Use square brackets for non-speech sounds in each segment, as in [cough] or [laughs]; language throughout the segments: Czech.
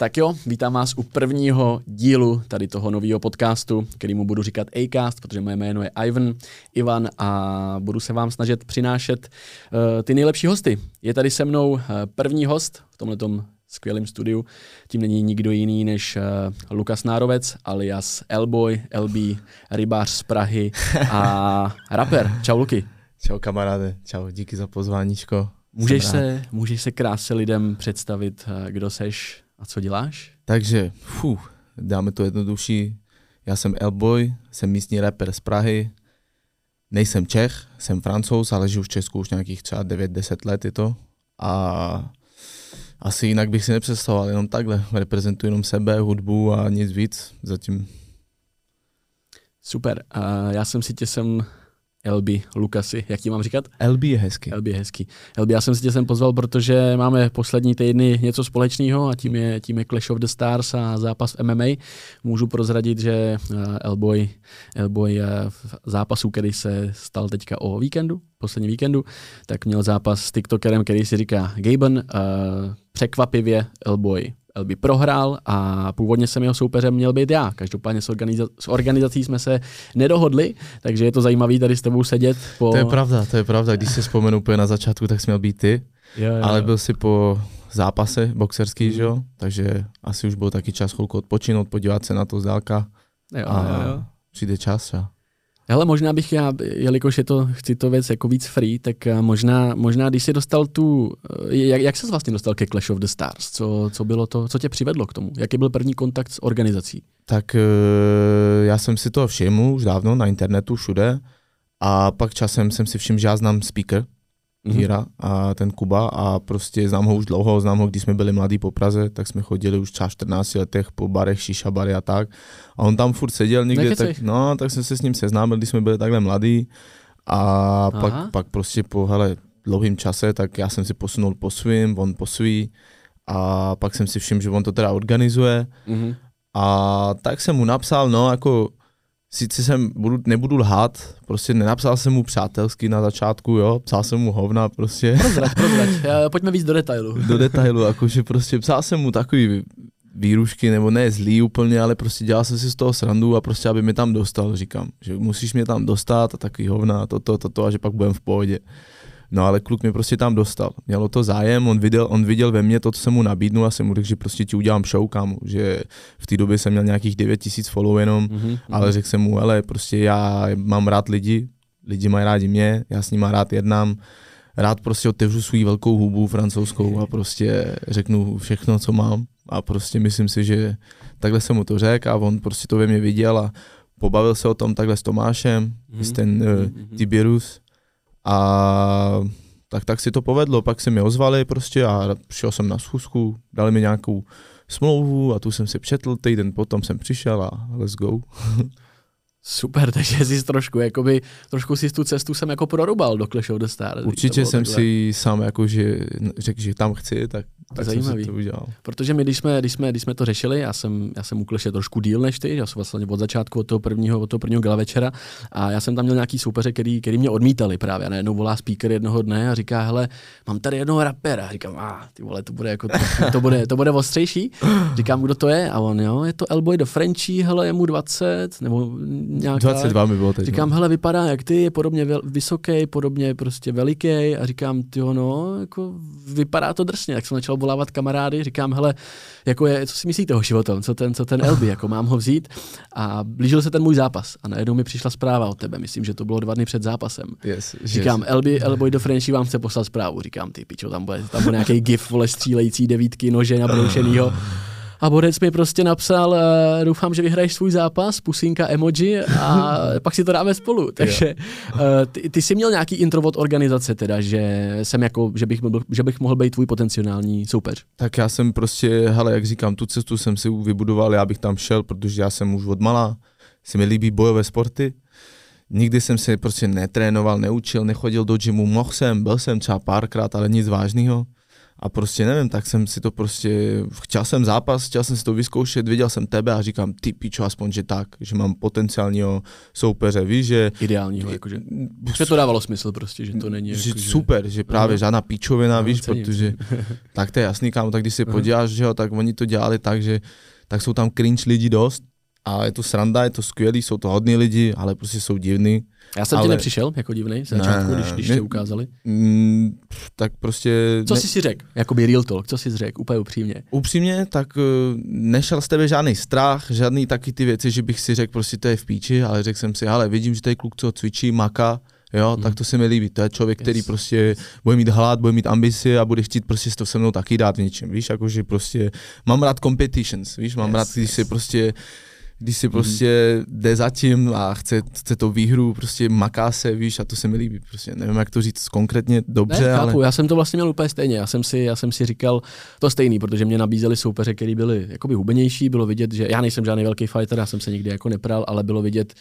Tak jo, vítám vás u prvního dílu tady toho nového podcastu, kterýmu budu říkat Acast, protože moje jméno je Ivan, Ivan a budu se vám snažit přinášet uh, ty nejlepší hosty. Je tady se mnou uh, první host v tomhletom skvělém studiu. Tím není nikdo jiný než uh, Lukas Nárovec, alias Elboy, LB, rybář z Prahy [laughs] a rapper. Čau Luky. Čau kamaráde, čau, díky za pozváníčko. Můžeš se, můžeš se krásně lidem představit, kdo seš, a co děláš? Takže, fuh, dáme to jednodušší. Já jsem Elboy, jsem místní rapper z Prahy. Nejsem Čech, jsem francouz, ale žiju v Česku už nějakých třeba 9-10 let je to. A asi jinak bych si nepředstavoval, jenom takhle. Reprezentuji jenom sebe, hudbu a nic víc zatím. Super. Uh, já jsem si tě sem LB, Lukasy, jak ti mám říkat? LB je hezký. LB je hezký. LB, já jsem si tě sem pozval, protože máme poslední týdny něco společného a tím je, tím je Clash of the Stars a zápas v MMA. Můžu prozradit, že Elboy, Elboy v zápasu, který se stal teďka o víkendu, poslední víkendu, tak měl zápas s TikTokerem, který si říká Gaben, uh, překvapivě Elboy by prohrál a původně jsem jeho soupeřem měl být já. Každopádně s, organiza- s organizací jsme se nedohodli, takže je to zajímavé tady s tebou sedět. Po... To je pravda, to je pravda. Když se vzpomenu úplně na začátku, tak jsi měl být ty, jo, jo, ale byl si po zápase boxerský, mm. že jo? Takže asi už byl taky čas chvilku odpočinout, podívat se na to zdálka. Jo, a jo, jo. přijde čas. Jo. Hele, možná bych já, jelikož je to, chci to věc jako víc free, tak eh, možná, možná když jsi dostal tu, eh, jak, jak se vlastně dostal ke Clash of the Stars? Co, co bylo to, co tě přivedlo k tomu? Jaký byl první kontakt s organizací? Tak eh, já jsem si to všiml už dávno na internetu všude a pak časem jsem si všiml, že já znám speaker, Hira mm-hmm. a ten Kuba a prostě znám ho už dlouho, znám ho, když jsme byli mladí po Praze, tak jsme chodili už třeba 14 letech po barech, šiša bary a tak. A on tam furt seděl někde, tak, no, tak jsem se s ním seznámil, když jsme byli takhle mladí a pak, pak prostě po hele, dlouhým čase, tak já jsem si posunul po svým, on po svý a pak jsem si všiml, že on to teda organizuje mm-hmm. a tak jsem mu napsal, no jako sice jsem, budu, nebudu lhát, prostě nenapsal jsem mu přátelsky na začátku, jo, psal jsem mu hovna prostě. Prozrať, prozrať, [laughs] pojďme víc do detailu. Do detailu, jakože prostě psal jsem mu takový výrušky, nebo ne zlý úplně, ale prostě dělal jsem si z toho srandu a prostě, aby mi tam dostal, říkám, že musíš mě tam dostat a takový hovna, toto, toto a že pak budem v pohodě. No ale kluk mě prostě tam dostal. Mělo to zájem, on viděl, on viděl ve mně to, co jsem mu nabídnul a jsem mu řekl, že prostě ti udělám show, kámo. Že v té době jsem měl nějakých 9 tisíc follow jenom, mm-hmm. ale řekl jsem mu, ale prostě já mám rád lidi, lidi mají rádi mě, já s nimi rád jednám, rád prostě otevřu svou velkou hubu francouzskou a prostě řeknu všechno, co mám a prostě myslím si, že takhle jsem mu to řekl a on prostě to ve mně viděl a pobavil se o tom takhle s Tomášem, mm-hmm. ten uh, Tibirus a tak, tak si to povedlo, pak se mi ozvali prostě a přišel jsem na schůzku, dali mi nějakou smlouvu a tu jsem si přetl, týden potom jsem přišel a let's go. [laughs] Super, [laughs] takže jsi trošku, jakoby, trošku si tu cestu jsem jako prorubal do Clash of the Stars. Určitě jsem takhle. si sám jako, že řekl, že tam chci, tak, tak Zajímavý. jsem si to udělal. Protože my, když jsme, když jsme, když jsme to řešili, já jsem, já jsem u Clashe trošku díl než ty, já jsem vlastně od začátku od toho prvního, od toho prvního gala večera a já jsem tam měl nějaký soupeře, který, který mě odmítali právě. A najednou volá speaker jednoho dne a říká, hele, mám tady jednoho rapera. A říkám, a ah, ty vole, to bude jako, to, to, bude, to bude ostřejší. Říkám, kdo to je? A on, jo, je to Elboy do Frenchie, hele, je mu 20, nebo nějaká... 22 mi bylo teď. Říkám, no. hele, vypadá jak ty, je podobně vysoký, podobně prostě veliký a říkám, ty no, jako vypadá to drsně. Tak jsem začal volávat kamarády, říkám, hele, jako je, co si myslíte o životom, co ten, co ten Elby, jako mám ho vzít a blížil se ten můj zápas a najednou mi přišla zpráva od tebe, myslím, že to bylo dva dny před zápasem. Yes, říkám, yes. Elby, Elboy do Frenchy vám chce poslat zprávu, říkám, ty pičo, tam bude, tam bude nějaký gif, vole, střílející devítky, nože nabroušenýho [laughs] a Borec mi prostě napsal, uh, doufám, že vyhraješ svůj zápas, pusinka emoji a [laughs] pak si to dáme spolu. Takže uh, ty, ty jsi měl nějaký intro od organizace teda, že jsem jako, že bych, byl, že bych mohl být tvůj potenciální soupeř. Tak já jsem prostě, hele, jak říkám, tu cestu jsem si vybudoval, já bych tam šel, protože já jsem už od malá, se mi líbí bojové sporty, nikdy jsem se prostě netrénoval, neučil, nechodil do gymu, mohl jsem, byl jsem třeba párkrát, ale nic vážného A prostě nevím, tak jsem si to prostě, chtěl jsem zápas, chtěl jsem si to vyzkoušet, viděl jsem tebe a říkám, ty pičo, aspoň, že tak, že mám potenciálního soupeře, víš, že... Ideálního, jakože, že to dávalo smysl prostě, že to není že jako, super, že právě Aha. žádná píčovina, No, víš, cením, protože [laughs] tak to je jasný, kámo, tak když se Aha. podíváš, že jo, tak oni to dělali tak, že tak jsou tam cringe lidi dost a je to sranda, je to skvělý, jsou to hodní lidi, ale prostě jsou divný. Já jsem ti ale- nepřišel jako divnej z začátku, Ne, když, když ne. tě ukázali. Mm, tak prostě... Co ne, jsi si řekl? Jakoby real talk, co jsi řekl, úplně upřímně. Upřímně, tak eh, nešel z tebe žádný strach, žádný taky ty věci, že bych si řekl, prostě to je v píči, ale řekl jsem si, ale vidím, že tady kluk, co cvičí, maka, jo, Mhm. tak to se mi líbí. To je člověk, který Yes. prostě bude mít hlad, bude mít ambici a bude chtít prostě to se mnou taky dát v něčem, víš, jakože prostě mám rád competitions, víš, mám Yes, rád, když yes. se prostě když si prostě jde zatím a chce, chce to výhru, prostě maká se, víš, a to se mi líbí. Prostě nevím, jak to říct konkrétně dobře, ne, ale... chápu, já jsem to vlastně měl úplně stejně. Já jsem si, já jsem si říkal to stejný, protože mě nabízeli soupeře, který byli jakoby hubenější, bylo vidět, že já nejsem žádný velký fighter, já jsem se nikdy jako nepral, ale bylo vidět,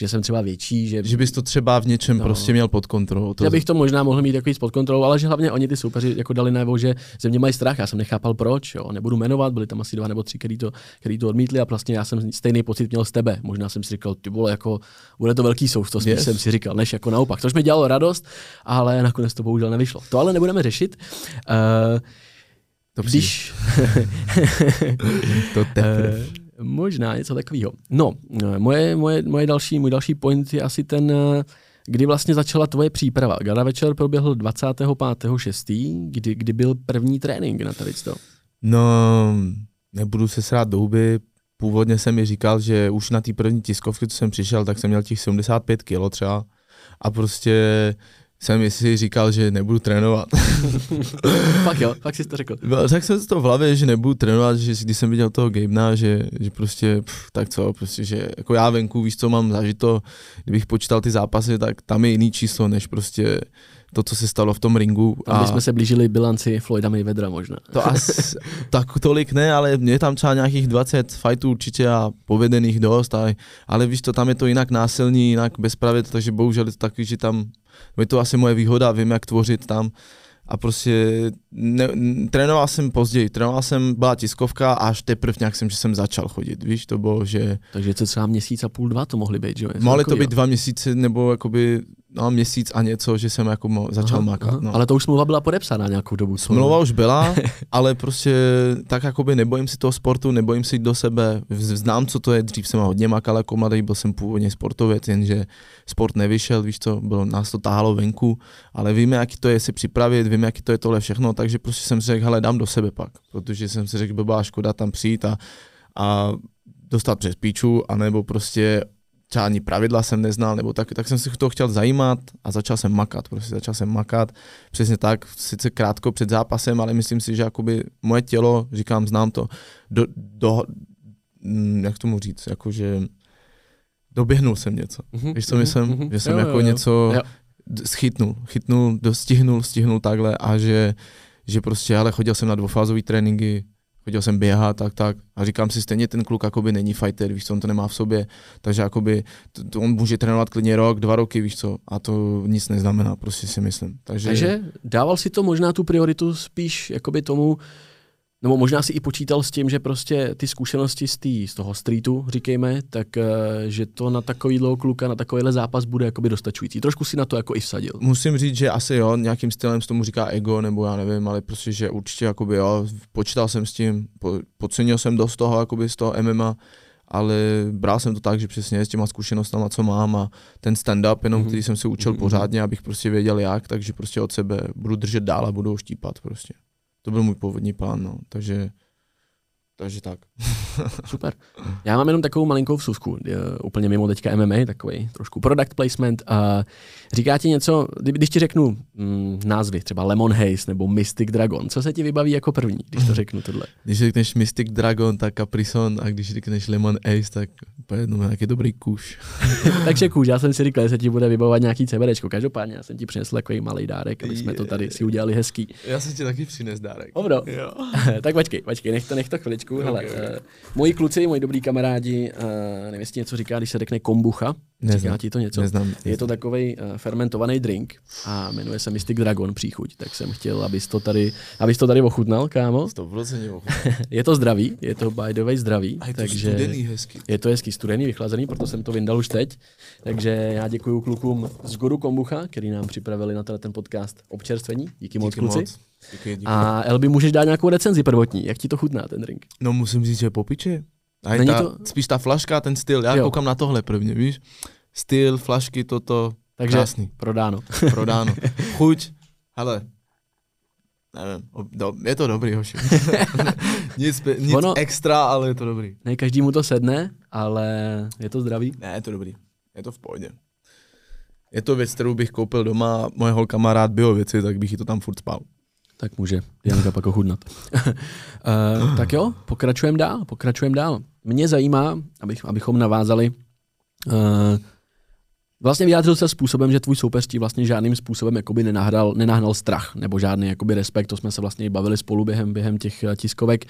že jsem třeba větší, že, Že bys to třeba v něčem No. prostě měl pod kontrolou. To Já bych to možná mohl mít takový pod kontrolou, ale že hlavně oni ty soupeři jako dali najevo, že ze mě mají strach. Já jsem nechápal proč, jo. Nebudu jmenovat, byli tam asi dva nebo tři, který to, který to odmítli a vlastně já jsem stejný pocit měl z tebe. Možná jsem si říkal, ty vole, jako bude to velký spíš Yes. jsem si říkal, než jako naopak. Což mi dělalo radost, ale nakonec to bohužel nevyšlo. To ale nebudeme řešit. Uh, to když, [laughs] To teprve. Možná něco takového. No, eh, moje, moje, moje další, můj další point je asi ten, eh, kdy vlastně začala tvoje příprava. Gala večer proběhl 25.6., kdy, kdy byl první trénink na tady to. No, nebudu se srát do huby. Původně jsem mi říkal, že už na té první tiskovky, co jsem přišel, tak jsem měl těch 75 kg třeba. A prostě jsem si říkal, že nebudu trénovat. [laughs] Fakt jo, fakt jsi to řekl. No, tak jsem to v hlavě, že nebudu trénovat, že když jsem viděl toho Gabena, že, že prostě, pff, tak co, prostě, že jako já venku, víš co, mám zažito, kdybych počítal ty zápasy, tak tam je jiný číslo, než prostě to, co se stalo v tom ringu. Tam bychom se blížili bilanci Floyda Mayweathera možná. To asi [laughs] tak tolik ne, ale mě tam třeba nějakých 20 fightů určitě a povedených dost, ale, ale víš to, tam je to jinak násilný, jinak bez pravidel, takže bohužel je to takový, že tam, je to asi moje výhoda, vím jak tvořit tam a prostě ne, trénoval jsem později, trénoval jsem, byla tiskovka a až teprve nějak jsem, že jsem začal chodit, víš, to bylo, že Takže co třeba měsíc a půl, dva to mohly být, že jo? Mohly to být dva měsíce nebo jakoby no, měsíc a něco, že jsem jako mo- začal Aha, makat. aha. No. Ale to už smlouva byla podepsána nějakou dobu. Smlouva už byla, [laughs] ale prostě tak jakoby nebojím si toho sportu, nebojím si do sebe, znám, co to je, dřív jsem hodně makal jako mladý, byl jsem původně sportovec, jenže sport nevyšel, víš co, bylo, nás to táhalo venku, ale víme, jaký to je se připravit, víme, jaký to je tohle všechno, takže prostě jsem si řekl, hele, dám do sebe pak, protože jsem si řekl, by byla škoda tam přijít a, a dostat přes píču, anebo prostě třeba ani pravidla jsem neznal, nebo tak, tak jsem si to chtěl zajímat a začal jsem makat, prostě začal jsem makat, přesně tak, sice krátko před zápasem, ale myslím si, že jakoby moje tělo, říkám, znám to, do, do mm, jak tomu říct, jakože doběhnul jsem něco. Mhm, Víš, co myslím? mhm. Že jsem Jo, jako jo, jo. něco Jo. schytnul, chytnul, dostihnul, stihnul takhle a že, že prostě, ale chodil jsem na dvoufázové tréninky, chodil jsem běhat, tak, tak. A říkám si, stejně ten kluk jakoby není fighter, víš co, on to nemá v sobě, takže jakoby to, to on může trénovat klidně rok, dva roky, víš co, a to nic neznamená, prostě si myslím. Takže, Takže dával si to možná tu prioritu spíš jakoby tomu, nebo možná si i počítal s tím, že prostě ty zkušenosti z, tý, z toho streetu, říkejme, tak eh, že to na takovýhle kluka, na takovýhle zápas bude jakoby dostačující. Trošku si na to jako i vsadil. Musím říct, že asi jo, nějakým stylem se tomu říká ego, nebo já nevím, ale prostě, že určitě jakoby jo, počítal jsem s tím, po, podcenil jsem dost toho, jakoby z toho MMA, ale bral jsem to tak, že přesně s těma zkušenostmi, co mám a ten stand-up, jenom Mhm. který jsem se učil Mhm. pořádně, abych prostě věděl jak, takže prostě od sebe budu držet dál a budu ho štípat prostě. To byl můj původní plán, no, takže, takže tak. [laughs] Super. Já mám jenom takovou malinkou vsuvku, úplně mimo teďka MMA, takový trošku product placement. A říká ti něco, kdy- když ti řeknu mm, názvy, třeba Lemon Haze nebo Mystic Dragon, co se ti vybaví jako první, když to řeknu tohle? Když řekneš Mystic Dragon, tak Caprison a když řekneš Lemon Ace, tak úplně jedno, nějaký dobrý kuš. [laughs] Takže kůž, já jsem si říkal, že se ti bude vybavovat nějaký CBDčko. Každopádně já jsem ti přinesl takový malý dárek, aby jsme to tady si udělali hezký. Já jsem ti taky přines dárek. Jo. [laughs] tak počkej, počkej, nech to, nech to chviličku. Ok, Hele, ok. uh, moji kluci, moji dobrý kamarádi, uh, nevím, jestli něco říká, když se řekne kombucha. Neznám, Říká ti to něco? Neznám, Je to neznám. takový uh, fermentovaný drink a jmenuje se Mystic Dragon příchuť, tak jsem chtěl, abys to tady, abys to tady ochutnal, kámo. 100% [laughs] Je to zdravý, je to by the way zdravý, A je to takže studený hezky. je to hezký studený, vychlazený, proto jsem to vyndal už teď. Takže já děkuji klukům z Goru Kombucha, který nám připravili na ten podcast občerstvení. Díky moc, Díky kluci. moc. Díky, díky. A Elby, můžeš dát nějakou recenzi prvotní, jak ti to chutná ten drink? No musím říct, že je po piči. A Není ta, to- spíš ta flaška, ten styl. Já Jo. koukám na tohle prvně, víš? Styl, flašky, toto, Takže krásný, prodáno. prodáno. [laughs] Chuť, hele, nevím, do, je to dobrý, hoši. [laughs] nic nic Ono- extra, ale je to dobrý. Ne každému to sedne, ale je to zdravý. Ne, je to dobrý. Je to v pohodě. Je to věc, kterou bych koupil doma, moje holka má rád bio věci, tak bych jí to tam furt spal. Tak může Janka pak ochutnat. uh, [laughs] tak jo, pokračujeme dál, pokračujeme dál. Mě zajímá, abych, abychom navázali, uh, vlastně vyjádřil se způsobem, že tvůj soupeř ti vlastně žádným způsobem jakoby nenahnal, nenahnal strach, nebo žádný jakoby respekt, to jsme se vlastně i bavili spolu během, během těch eh, tiskovek.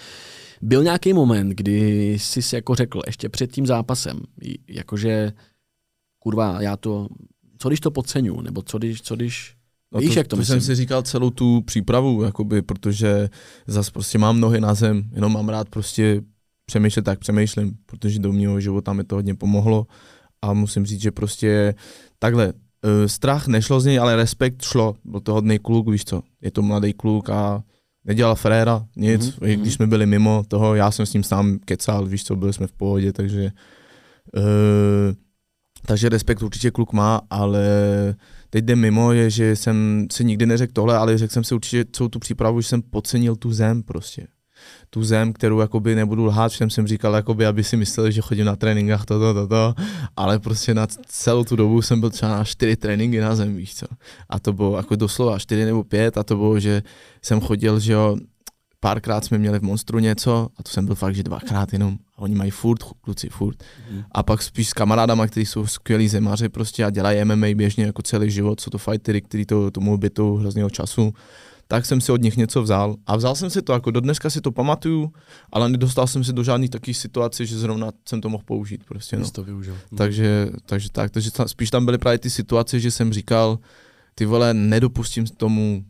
Byl nějaký moment, kdy jsi si jako řekl, ještě před tím zápasem, jakože kurva, já to, co když to podceňu, nebo co když, co když, No Víš, to, jak to to jsem si říkal celou tu přípravu, jakoby, protože zas prostě mám nohy na zem, jenom mám rád prostě přemýšlet tak přemýšlím, protože do mého života mi to hodně pomohlo a musím říct, že prostě takhle, uh, strach nešlo z něj, ale respekt šlo, byl to hodný kluk, víš co, je to mladý kluk a nedělal fréra, nic, Mhm, mm-hmm. když jsme byli mimo toho, já jsem s ním sám kecal, víš co, byli jsme v pohodě, takže uh, takže respekt určitě kluk má, ale teď jde mimo je, že jsem si nikdy neřekl tohle, ale řekl jsem si určitě celou tu přípravu, že jsem podcenil tu zem prostě. Tu zem, kterou jakoby nebudu lhát, všem jsem říkal, jakoby, aby si mysleli, že chodím na tréninkách, toto, toto, ale prostě na celou tu dobu jsem byl třeba na čtyři tréninky na zem, víš co. A to bylo jako doslova čtyři nebo pět a to bylo, že jsem chodil, že jo, párkrát jsme měli v Monstru něco a to jsem byl fakt, že dvakrát jenom. A oni mají furt, kluci, furt. Mhm. A pak spíš s kamarádama, kteří jsou skvělí zemaři prostě a dělají MMA běžně jako celý život, jsou to fightery, kteří to tomu bytou hrozného času, tak jsem si od nich něco vzal. A vzal jsem si to, jako do dneska si to pamatuju, ale nedostal jsem se do žádných takových situací, že zrovna jsem to mohl použít prostě. No. To využil. Takže, takže tak, takže ta, spíš tam byly právě ty situace, že jsem říkal, ty vole, nedopustím tomu,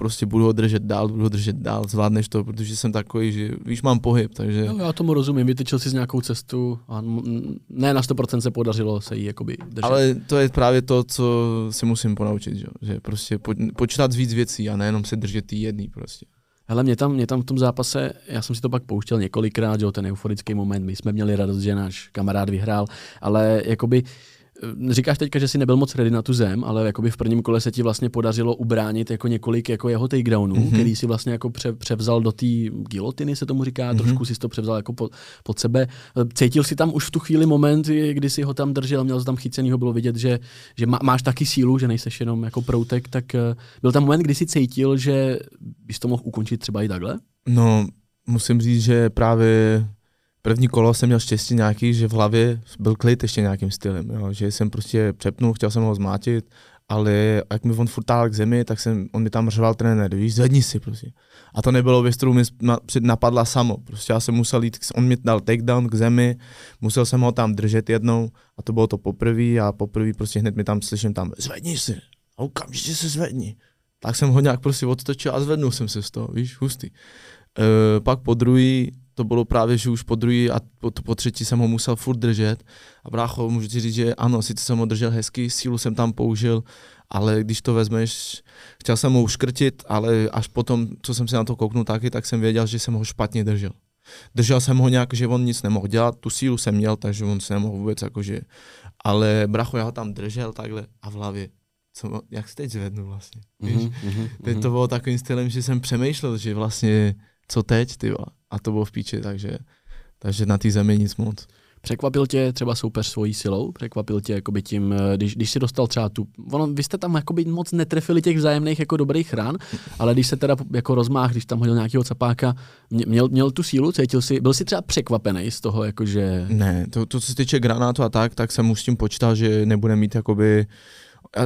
prostě budu ho držet dál, budu ho držet dál, zvládneš to, protože jsem takový, že víš, mám pohyb, takže... Jo, já tomu rozumím, vytyčil si z nějakou cestu a ne na 100% se podařilo se jí jakoby držet. Ale to je právě to, co se musím ponaučit, že, že prostě po, počítat víc věcí a nejenom se držet tý jedný prostě. Hele, mě tam, mě tam v tom zápase, já jsem si to pak pouštěl několikrát, jo, ten euforický moment, my jsme měli radost, že náš kamarád vyhrál, ale jakoby eh, Říkáš teďka, že jsi nebyl moc ready na tu zem, ale jakoby v prvním kole se ti vlastně podařilo ubránit jako několik jako jeho takedownů, mm-hmm. Mhm. který si vlastně jako pře- převzal do té gilotiny, se tomu říká, mm-hmm. trošku si to převzal jako pod, pod sebe. Eh, Cítil si tam už v tu chvíli moment, kdy si ho tam držel, měl jsi tam chycenýho, bylo vidět, že, že má, máš taky sílu, že nejseš jenom jako proutek, tak eh, byl tam moment, kdy si cítil, že bys to mohl ukončit třeba i takhle? No, musím říct, že právě první kolo jsem měl štěstí nějaký, že v hlavě byl klid ještě nějakým stylem, jo? že jsem prostě přepnul, chtěl jsem ho zmátit, ale jak mi on furt k zemi, tak jsem, on mi tam řval trenér, víš, zvedni si prostě. A to nebylo věc, kterou mi napadla samo, prostě já jsem musel jít, on mi dal takedown k zemi, musel jsem ho tam držet jednou a to bylo to poprvé a poprvé prostě hned mi tam slyším tam, zvedni si, a okamžitě se zvedni. Tak jsem ho nějak prostě odtočil a zvednul jsem se z toho, víš, hustý. E, pak po druhý, to bylo právě, že už po druhý a po, po třetí jsem ho musel furt držet. A brácho, můžu ti říct, že ano, sice jsem ho držel hezky, sílu jsem tam použil, ale když to vezmeš, chtěl jsem ho uškrtit, ale až potom, co jsem si na to kouknul taky, tak jsem věděl, že jsem ho špatně držel. Držel jsem ho nějak, že on nic nemohl dělat, tu sílu jsem měl, takže on se nemohl vůbec jakože, ale bracho, já ho tam držel takhle a v hlavě, co, jak se teď zvednu vlastně, víš? Mhm, mhm, Teď mhm. to bylo takovým stylem, že jsem přemýšlel, že vlastně co teď, ty vole. A to bylo v píči, takže, takže na té zemi nic moc. Překvapil tě třeba soupeř svojí silou? Překvapil tě jakoby tím, eh, když, když si dostal třeba tu... Ono, vy jste tam jakoby moc netrefili těch vzájemných jako dobrých rán, ale když se teda jako rozmáh, když tam hodil nějakého capáka, mě- měl, měl tu sílu, cítil si, byl si třeba překvapený z toho, jakože... Ne, to, to co se týče granátu a tak, tak jsem už s tím počítal, že nebude mít jakoby a,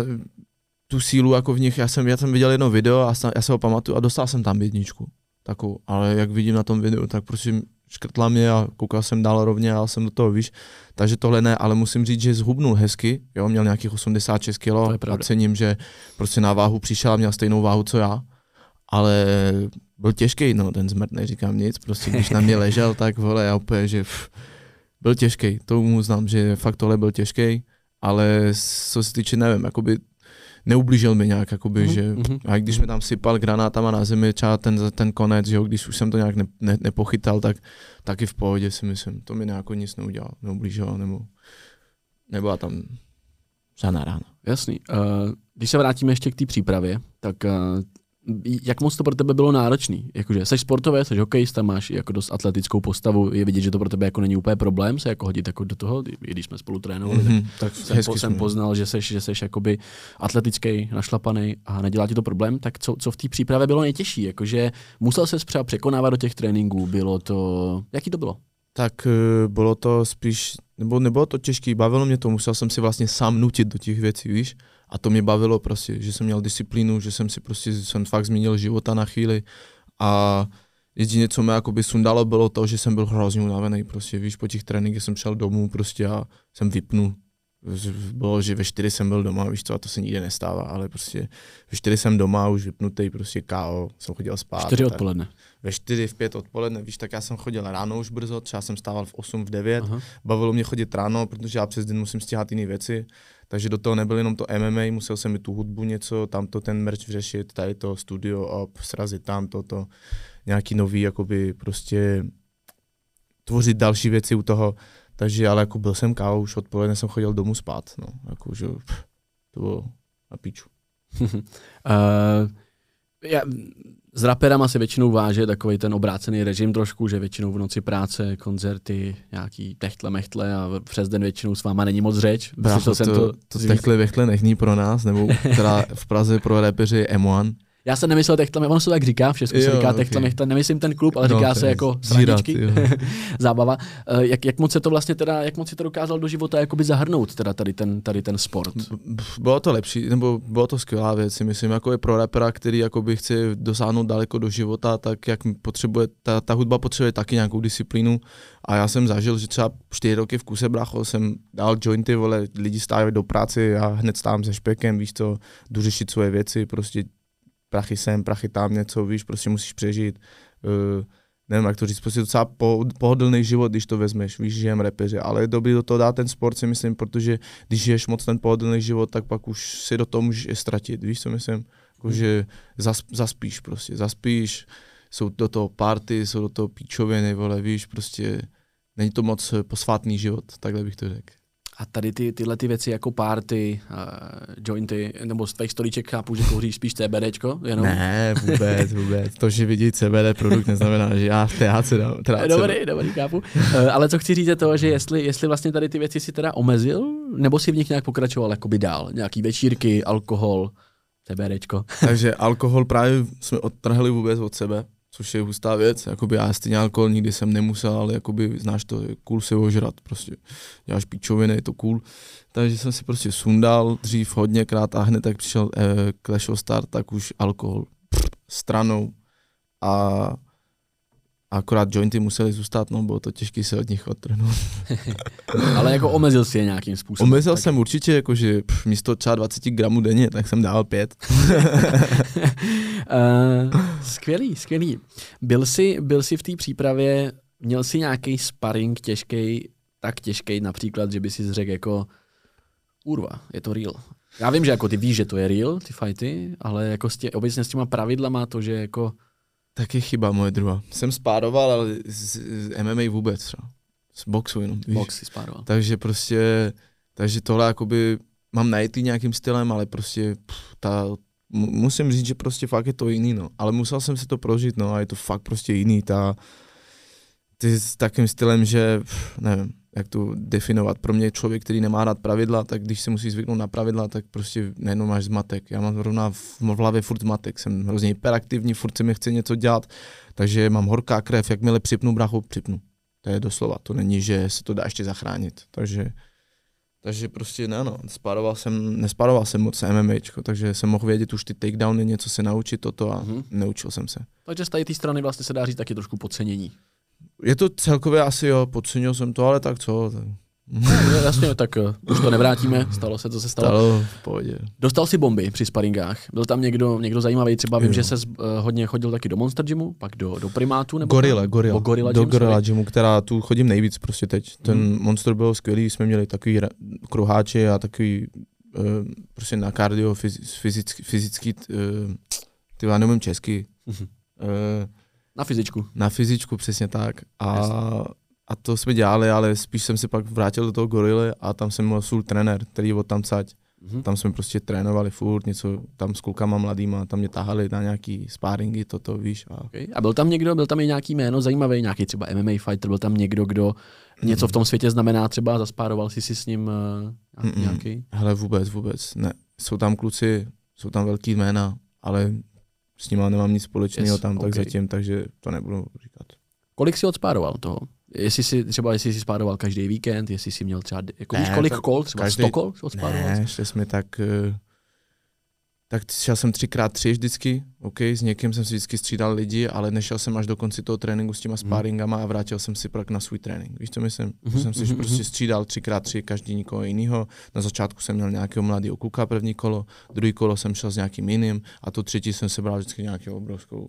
tu sílu jako v nich. Já jsem, já jsem viděl jedno video a já se ho pamatuju a dostal jsem tam jedničku. Takovou, ale jak vidím na tom videu, tak prostě škrtla mě a koukal jsem dál rovně a jsem do toho, víš. Takže tohle ne, ale musím říct, že zhubnul hezky, jo, měl nějakých 86 kg a cením, že prostě na váhu přišel a měl stejnou váhu, co já, ale byl těžký, no, ten zmrt, neříkám nic, prostě když na mě [laughs] ležel, tak vole, já úplně, že pff, byl těžký, to mu znám, že fakt tohle byl těžký, ale co se týče, nevím, jakoby neublížil mi nějak, jakoby, mm-hmm. že mhm. a když mi tam sypal granátama na zemi, třeba ten, ten konec, že jo, když už jsem to nějak ne, ne, nepochytal, tak taky v pohodě si myslím, to mi nějak nic neudělal, neublížil, nebo nebyla tam žádná rána. Jasný. Uh, když se vrátíme ještě k té přípravě, tak uh, jak moc to pro tebe bylo náročný? Jakože jsi sportové, jsi hokejista, máš jako dost atletickou postavu, je vidět, že to pro tebe jako není úplně problém se jako hodit jako do toho, i když jsme spolu trénovali, mm-hmm, tak jsem, po, jsem poznal, že jsi, že jsi jakoby atletický, našlapaný a nedělá ti to problém, tak co, co v té přípravě bylo nejtěžší? Jakože musel se třeba překonávat do těch tréninků, bylo to, jaký to bylo? Tak eh, bylo to spíš, nebo nebylo to těžké, bavilo mě to, musel jsem si vlastně sám nutit do těch věcí, víš, a to mě bavilo prostě, že jsem měl disciplínu, že jsem si prostě, jsem fakt změnil života na chvíli a jediné, co mě jakoby sundalo, bylo to, že jsem byl hrozně unavený, prostě víš, po těch tréninkech jsem šel domů prostě a jsem vypnul. Bylo, že ve čtyři jsem byl doma, víš co, a to se nikdy nestává, ale prostě ve čtyři jsem doma, už vypnutý, prostě KO, jsem chodil spát. Čtyři odpoledne. Ve čtyři, v pět odpoledne, víš, tak já jsem chodil ráno už brzo, třeba jsem stával v 8, v 9, Aha. bavilo mě chodit ráno, protože já přes den musím stíhat jiné věci, takže do toho nebylo jenom to MMA, musel jsem i tu hudbu něco, tamto ten merch řešit, tady to studio op, srazit tam toto, nějaký nový, jakoby prostě tvořit další věci u toho. Takže ale jako byl jsem kávo, už odpoledne jsem chodil domů spát, no, jako, že [laughs] to bylo na píču. uh, [laughs] já, s raperama se většinou váže takový ten obrácený režim trošku, že většinou v noci práce, koncerty, nějaký techtle mechtle a přes den většinou s váma není moc řeč. Brácho, to, jsem to, to techtle mechtle nechní pro nás, nebo [laughs] teda v Praze pro repeři M1, já jsem nemyslel Techtle, ono se tak říká, v Česku jo, se říká okay. Techtle, nemyslím ten klub, ale no, říká se jako sraničky, [laughs] zábava. Eh, jak, jak moc se to vlastně teda, jak moc si to dokázal do života jakoby zahrnout, teda tady ten, tady ten sport? Bylo to lepší, nebo bylo to skvělá věc, myslím, jako je pro rapera, který jakoby chce dosáhnout daleko do života, tak jak potřebuje, ta, ta hudba potřebuje taky nějakou disciplínu a já jsem zažil, že třeba čtyři roky v kuse bracho jsem dal jointy, vole, lidi stávají do práce, já hned stávám se špekem, víš co, jdu řešit svoje věci, prostě prachy sem, prachy tam, něco, víš, prostě musíš přežít. Uh, nevím, jak to říct, prostě docela po, pohodlný život, když to vezmeš, víš, žijem repeři, ale je dobrý do toho dát ten sport, si myslím, protože když žiješ moc ten pohodlný život, tak pak už si do toho můžeš ztratit, víš, co myslím? Jako, že zas, zaspíš prostě, zaspíš, jsou do toho party, jsou do toho píčoviny, vole, víš, prostě není to moc posvátný život, takhle bych to řekl. A tady ty, tyhle ty věci jako party, uh, jointy, nebo z tvých stolíček chápu, že kouříš spíš CBDčko? Jenom? Ne, vůbec, vůbec. To, že vidí CBD produkt, neznamená, že já v teáce dám. Dobrý, dobrý, chápu. Uh, ale co chci říct je to, že jestli, jestli vlastně tady ty věci si teda omezil, nebo si v nich nějak pokračoval jakoby dál? Nějaký večírky, alkohol, CBDčko. Takže alkohol právě jsme odtrhli vůbec od sebe což je hustá věc. Jakoby já stejně alkohol nikdy jsem nemusel, ale jakoby, znáš to, je cool si ožrat, prostě děláš píčoviny, je to cool. Takže jsem si prostě sundal dřív hodněkrát a hned tak přišel eh, Clash of Start, tak už alkohol pff, stranou a akorát jointy museli zůstat, no bylo to těžké se od nich odtrhnout. [laughs] Ale jako omezil si je nějakým způsobem. Omezil tak. jsem určitě, jakože místo třeba 20 gramů denně, tak jsem dával pět. uh, [laughs] skvělý, skvělý. Byl jsi, byl jsi v té přípravě, měl jsi nějaký sparring těžký, tak těžký například, že by si řekl jako urva, je to real. Já vím, že jako ty víš, že to je real, ty fighty, ale jako s tě, obecně s těma pravidlama to, že jako Taky chyba moje druhá. Jsem spároval, ale z, z MMA vůbec třeba. Z boxu jenom. Víš? Box si spároval. Takže prostě, takže tohle jakoby mám najít nějakým stylem, ale prostě pff, ta, musím říct, že prostě fakt je to jiný, no. Ale musel jsem si to prožít, no a je to fakt prostě jiný. Ta, ty s takým stylem, že pff, nevím, jak to definovat. Pro mě člověk, který nemá rád pravidla, tak když se musí zvyknout na pravidla, tak prostě nejenom máš zmatek. Já mám zrovna v, v hlavě furt zmatek, jsem hrozně hyperaktivní, furt se mi chce něco dělat, takže mám horká krev, jakmile připnu brachu, připnu. To je doslova, to není, že se to dá ještě zachránit. Takže, takže prostě ne, no, sparoval jsem, nesparoval jsem moc MMA, takže jsem mohl vědět už ty takedowny, něco se naučit toto a mm-hmm. neučil jsem se. Takže z té strany vlastně se dá říct taky trošku podcenění. Je to celkově asi jo, podcenil jsem to, ale tak co. Tak. No, jasně, tak uh, už to nevrátíme, stalo se, co se stalo. Stalo v pohodě. Dostal si bomby při sparingách, byl tam někdo, někdo zajímavý, třeba vím, Jo. že se uh, hodně chodil taky do Monster Gymu, pak do, do Primátu, nebo Gorilla, kam? Gorilla. Gorilla do Gym, Gorilla. Gymu, která tu chodím nejvíc prostě teď. Ten Mhm. Monster byl skvělý, jsme měli takový kruháče a takový uh, prostě na kardio, fyz- fyzický, fyzický uh, ty já nevím česky, uh, Na fyzičku. na fyzičku přesně tak. A, Jasně. A to jsme dělali, ale spíš jsem se pak vrátil do toho gorily a tam jsem měl sůl trenér, který od tam cať. Mhm. Tam jsme prostě trénovali furt, něco tam s klukama mladýma, tam mě tahali na nějaký sparingy, toto víš. A Okay. A byl tam někdo, byl tam i nějaký jméno zajímavý, nějaký třeba MMA fighter, byl tam někdo, kdo něco v tom světě znamená, třeba zaspároval si si s ním uh, Mm-mm. nějaký? Hele, vůbec, vůbec, ne. Jsou tam kluci, jsou tam velký jména, ale s nima nemám nic společného Yes, tam okay. tak zatím, takže to nebudu říkat. Kolik si odspároval toho? Jestli si třeba jestli si spároval každý víkend, jestli si měl třeba, jako Ne, víš, kolik kol, třeba každý- 100 kol si odspároval? Ne, šli jsme tak, eh, tak šel jsem třikrát tři vždycky, OK, s někým jsem si vždycky střídal lidi, ale nešel jsem až do konce toho tréninku s těma sparingama a vrátil jsem si pak na svůj trénink. Víš, co myslím? Mhm, Mm-hmm, jsem si mhm, prostě mhm. střídal třikrát tři, každý nikoho jiného. Na začátku jsem měl nějakého mladého kluka první kolo, druhý kolo jsem šel s nějakým jiným a to třetí jsem se bral vždycky nějakou obrovskou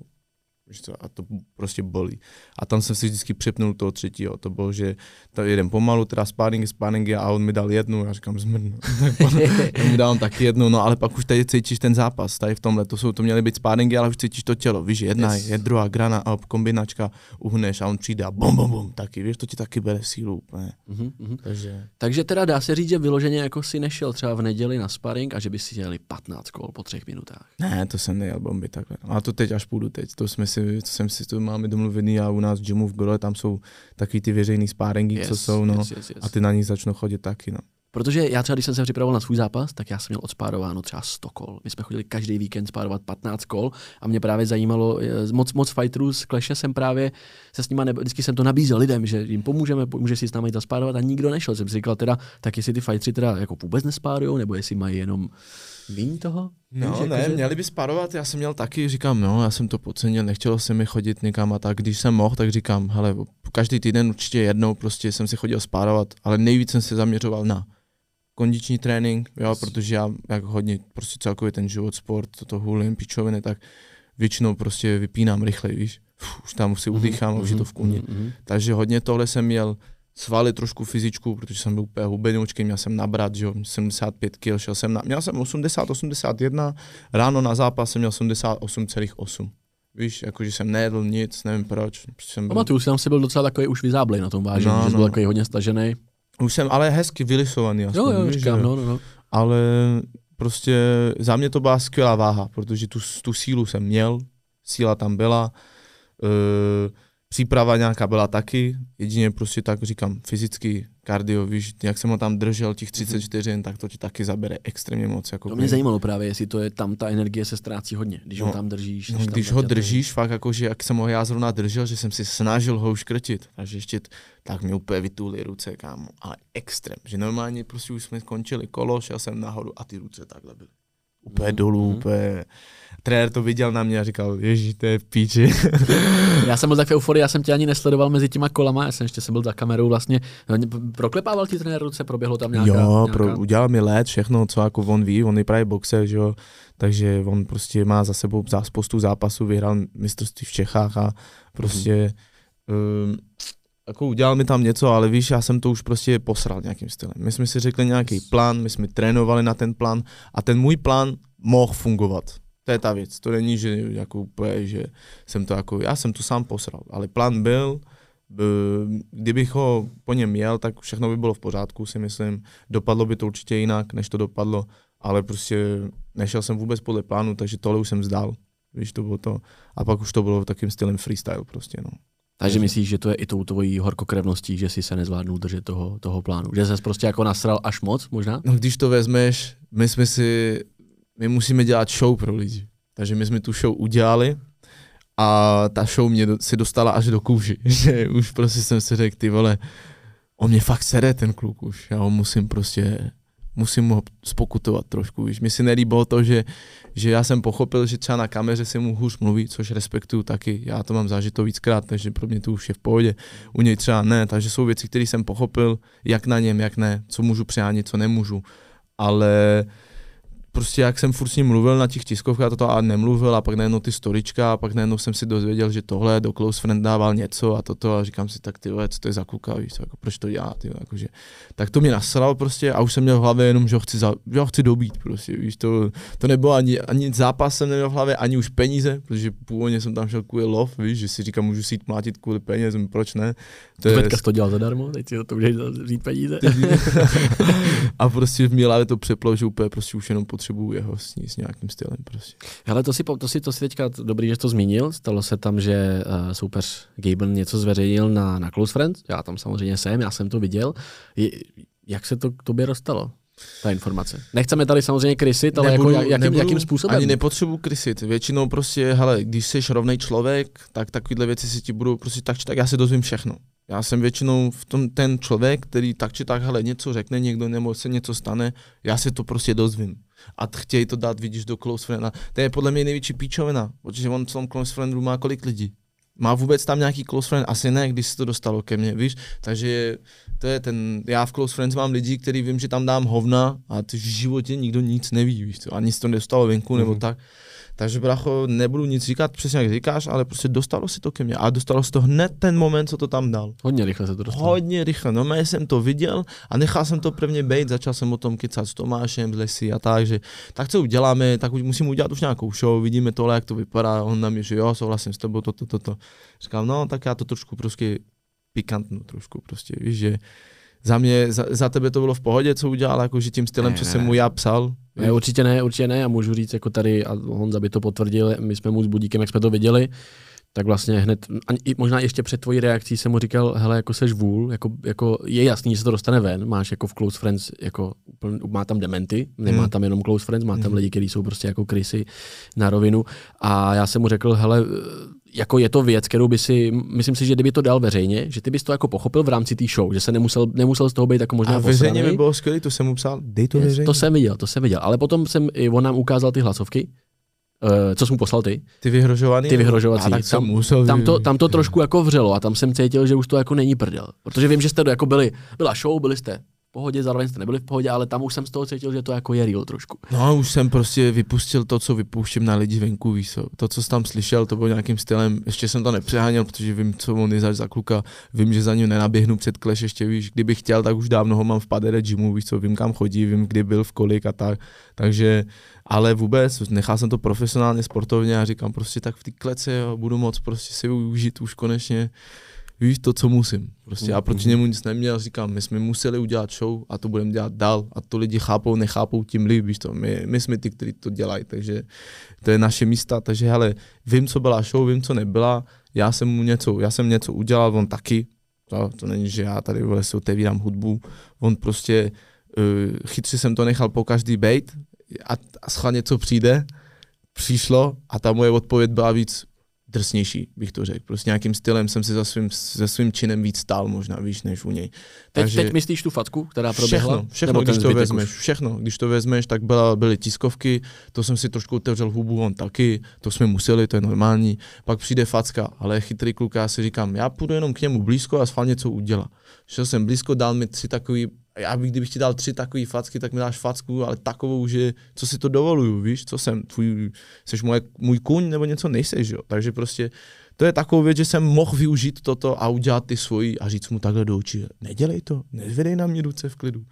a to prostě bolí. A tam jsem si vždycky přepnul toho třetího. To bylo, že to jeden pomalu, teda sparring, sparring a on mi dal jednu, já říkám zmrdnu. [laughs] Tak potom já mu dávám taky jednu, no ale pak už tady cítíš ten zápas, tady v tomhle, to jsou, to měly být sparringy, ale už cítíš to tělo, víš, jedna Yes. je druhá grana a kombinačka, uhneš a on přijde a bom, bom, bom, taky, víš, to ti taky bere sílu úplně. Mhm, mhm. Takže Takže teda dá se říct, že vyloženě jako si nešel třeba v neděli na sparring a že by si dělali 15 kol po třech minutách. ne, to jsem nejel bomby takhle. A to teď až půjdu teď, to jsme si, to jsem si, to máme domluvený a u nás v gymu v Gole, tam jsou takový ty veřejný sparingy, co jsou, no. yes, yes, yes. A ty na nich začnou chodit taky, no. Protože já třeba, když jsem se připravoval na svůj zápas, tak já jsem měl odspárováno třeba 100 kol. My jsme chodili každý víkend spárovat 15 kol a mě právě zajímalo, eh, moc, moc fighterů z Clash jsem právě se s nima, nebo, vždycky jsem to nabízel lidem, že jim pomůžeme, může si s námi zaspárovat a nikdo nešel. Jsem si říkal teda, tak jestli ty fightři teda jako vůbec nespárujou, nebo jestli mají jenom míň toho? No Víš, ne, jakože- měli by spárovat, já jsem měl taky, říkám, no, já jsem to podcenil, nechtělo se mi chodit někam a tak, když jsem mohl, tak říkám, hele, každý týden určitě jednou prostě jsem si chodil spárovat, ale nejvíc jsem se zaměřoval na kondiční trénink, jo, protože já jak hodně, prostě celkově ten život, sport, to hulím, pičoviny, tak většinou prostě vypínám rychle, víš, Uf, už tam si udýchám a už je to v kůni. Mhm, mhm. Takže hodně tohle jsem měl svaly trošku fyzičku, protože jsem byl úplně hubenoučký, měl jsem nabrat, že jo, 75 kg, šel jsem na, měl jsem 80, 81, ráno na zápas jsem měl 78,8. Víš, jakože jsem nejedl nic, nevím proč. prostě Jsem byl, Pamatuju si, tam si byl docela takový už vyzáblej na tom vážení, No, že jsi no. byl takový hodně stažený. už jsem ale hezky vylisovaný. Aspoň, Jo, jo, víš, říkám, no, no, no. Ale prostě za mě to byla skvělá váha, protože tu, tu sílu jsem měl, síla tam byla, e, příprava nějaká byla taky, jedině prostě tak říkám, fyzicky, kardio, víš, jak jsem ho tam držel těch 30 vteřin, tak to ti taky zabere extrémně moc. Jako To mě zajímalo právě, jestli to je tam ta energie se ztrácí hodně, když ho No, tam držíš. No, tam když ho držíš, fakt jakože jak jsem ho já zrovna držel, že jsem si snažil ho uškrtit, takže ještě tak mi úplně vytuli ruce, kámo, ale extrém, že normálně prostě už jsme skončili kolo, šel jsem nahoru a ty ruce takhle byly. Úplně Mhm, dolů, mhm. úplně. Trenér to viděl na mě a říkal, ježíš, to je píči. [laughs] Já jsem byl tak v euforii, já jsem tě ani nesledoval mezi těma kolama, já jsem ještě jsem byl za kamerou vlastně. Proklepával ti trenér ruce, proběhlo tam nějaká... jo, nějaká... pro, udělal mi let, všechno, co jako on ví, on je právě boxer, že jo, takže on prostě má za sebou za spoustu zápasů, vyhrál mistrovství v Čechách a prostě um, jako udělal mi tam něco, ale víš, já jsem to už prostě posral nějakým stylem. My jsme si řekli nějaký plán, my jsme trénovali na ten plán a ten můj plán mohl fungovat. To je ta věc. To není, že jako úplně, že jsem to jako, já jsem to sám posral, ale plán byl, kdybych ho po něm měl, tak všechno by bylo v pořádku, si myslím. Dopadlo by to určitě jinak, než to dopadlo, ale prostě nešel jsem vůbec podle plánu, takže tohle už jsem vzdal. Víš, to bylo to. A pak už to bylo takým stylem freestyle prostě, no. Takže myslíš, že to je i tou tvojí horkokrevností, že si se nezvládnul držet toho, toho plánu? Že ses prostě jako nasral až moc možná? No když to vezmeš, my jsme si, my musíme dělat show pro lidi. Takže my jsme tu show udělali a ta show mě do, si dostala až do kůži, [laughs] že už prostě jsem si řekl, ty vole, on mě fakt sere ten kluk už, já ho musím prostě musím ho spokutovat trošku, víš. Mi si nelíbilo to, že, že já jsem pochopil, že třeba na kameře se mu hůř mluví, což respektuju taky, já to mám zažito víckrát, takže pro mě to už je v pohodě, u něj třeba ne, takže jsou věci, které jsem pochopil, jak na něm, jak ne, co můžu přihánit, co nemůžu, ale prostě jak jsem furt s ním mluvil na těch tiskovkách toto a nemluvil a pak najednou ty storička a pak najednou jsem si dozvěděl, že tohle do Close Friend dával něco a toto a říkám si tak ty co to je za kluka, víš, jako, proč to dělá, ty jakože. Tak to mě nasral prostě a už jsem měl v hlavě jenom, že ho chci, za, že ho chci dobít prostě, víš, to, to nebylo ani, ani zápas jsem neměl v hlavě, ani už peníze, protože původně jsem tam šel kvůli love, víš, že si říkám, můžu si jít mlátit kvůli penězům, proč ne. To je... to dělal zadarmo, teď si to můžeš vzít peníze. [laughs] a prostě v mě to přeplo, že úplně prostě už jenom potřebuju jeho s, s nějakým stylem prostě. Ale to si, to si, to si teďka dobrý, že to zmínil. Stalo se tam, že uh, soupeř Gaben něco zveřejnil na, na Close Friends. Já tam samozřejmě jsem, já jsem to viděl. Je, jak se to k tobě dostalo? ta informace. Nechceme tady samozřejmě krysit, ale jako nebudu, jako, jakým, nebudu, jakým způsobem? Ani nepotřebuji krysit. Většinou prostě, hele, když jsi rovný člověk, tak takovéhle věci si ti budou prostě tak či tak, já si dozvím všechno. Já jsem většinou v tom ten člověk, který tak či tak, hele, něco řekne někdo nebo se něco stane, já si to prostě dozvím. A chtějí to dát, vidíš, do close frienda. To je podle mě největší píčovina, protože on v tom close friendu má kolik lidí? Má vůbec tam nějaký close friend? Asi ne, když se to dostalo ke mně, víš? Takže to je ten, já v close friends mám lidi, který vím, že tam dám hovna a ty v životě nikdo nic neví, víš co? Ani se to nedostalo venku mm-hmm. nebo mhm. tak. Takže bracho, nebudu nic říkat, přesně jak říkáš, ale prostě dostalo si to ke mně. A dostalo se to hned ten moment, co to tam dal. Hodně rychle se to dostalo. Hodně rychle. No, já jsem to viděl a nechal jsem to prvně být, začal jsem o tom kecat s Tomášem, z Lesy a tak, že tak co uděláme, tak musím udělat už nějakou show, vidíme tohle, jak to vypadá. On na mě, že jo, souhlasím s tebou, toto, toto. To. Říkám, no, tak já to trošku prostě pikantnu trošku, prostě, víš, že za mě, za, za tebe to bylo v pohodě, co udělal, jakože tím stylem, ne, co ne, jsem mu já psal? Ne, určitě ne, určitě ne, a můžu říct jako tady, a Honza by to potvrdil, my jsme mu s Budíkem, jak jsme to viděli, tak vlastně hned, a možná ještě před tvojí reakcí jsem mu říkal, hele, jako seš vůl, jako, jako je jasný, že se to dostane ven, máš jako v Close Friends, jako má tam dementy, nemá hmm. tam jenom Close Friends, má tam hmm. lidi, kteří jsou prostě jako krysy na rovinu a já jsem mu řekl, hele, jako je to věc, kterou by si, myslím si, že kdyby to dal veřejně, že ty bys to jako pochopil v rámci té show, že se nemusel, nemusel z toho být jako možná A veřejně by bylo skvělé, to jsem mu psal, dej to veřejně. To jsem viděl, to jsem viděl, ale potom jsem, on nám ukázal ty hlasovky, Uh, co jsi mu poslal ty? Ty vyhrožovaný? Ty vyhrožovací. tak tam, musel tam, to, tam to trošku jako vřelo a tam jsem cítil, že už to jako není prdel. Protože vím, že jste to jako byli, byla show, byli jste pohodě, zároveň jste nebyli v pohodě, ale tam už jsem z toho cítil, že to jako je real trošku. No, už jsem prostě vypustil to, co vypouštím na lidi venku, víš co. To, co jsi tam slyšel, to bylo nějakým stylem, ještě jsem to nepřeháněl, protože vím, co on je za kluka, vím, že za ním nenaběhnu před kleš, ještě víš, kdybych chtěl, tak už dávno ho mám v padere gymu, víš co, vím, kam chodí, vím, kdy byl, v kolik a tak. Takže, ale vůbec, nechal jsem to profesionálně, sportovně a říkám prostě tak v té klece jo, budu moc prostě si užít už konečně víš to, co musím. Prostě já proti němu nic neměl, říkám, my jsme museli udělat show a to budeme dělat dál. A to lidi chápou, nechápou, tím líp, víš to, my, my jsme ty, kteří to dělají, takže to je naše místa, takže hele, vím, co byla show, vím, co nebyla, já jsem mu něco, já jsem něco udělal, on taky, to, to není, že já tady vole, si otevírám hudbu, on prostě, uh, chytře jsem to nechal po každý bejt a, a schválně co přijde, přišlo a ta moje odpověď byla víc, drsnější, bych to řekl. Prostě nějakým stylem jsem si za svým, za svým činem víc stál možná, víš, než u něj. Takže teď, teď myslíš tu facku, která proběhla? Všechno, všechno když to vezmeš, už? všechno, když to vezmeš, tak byla, byly tiskovky, to jsem si trošku otevřel hubu, on taky, to jsme museli, to je normální. Pak přijde facka, ale chytrý kluk, já si říkám, já půjdu jenom k němu blízko a schválně něco udělá. Šel jsem blízko, dal mi tři takový já bych, kdybych ti dal tři takové facky, tak mi dáš facku, ale takovou, že co si to dovoluju, víš, co jsem, tvůj, jsi moje, můj kuň nebo něco nejseš, jo. Takže prostě to je takovou věc, že jsem mohl využít toto a udělat ty svoji a říct mu takhle do očí, nedělej to, nezvedej na mě ruce v klidu.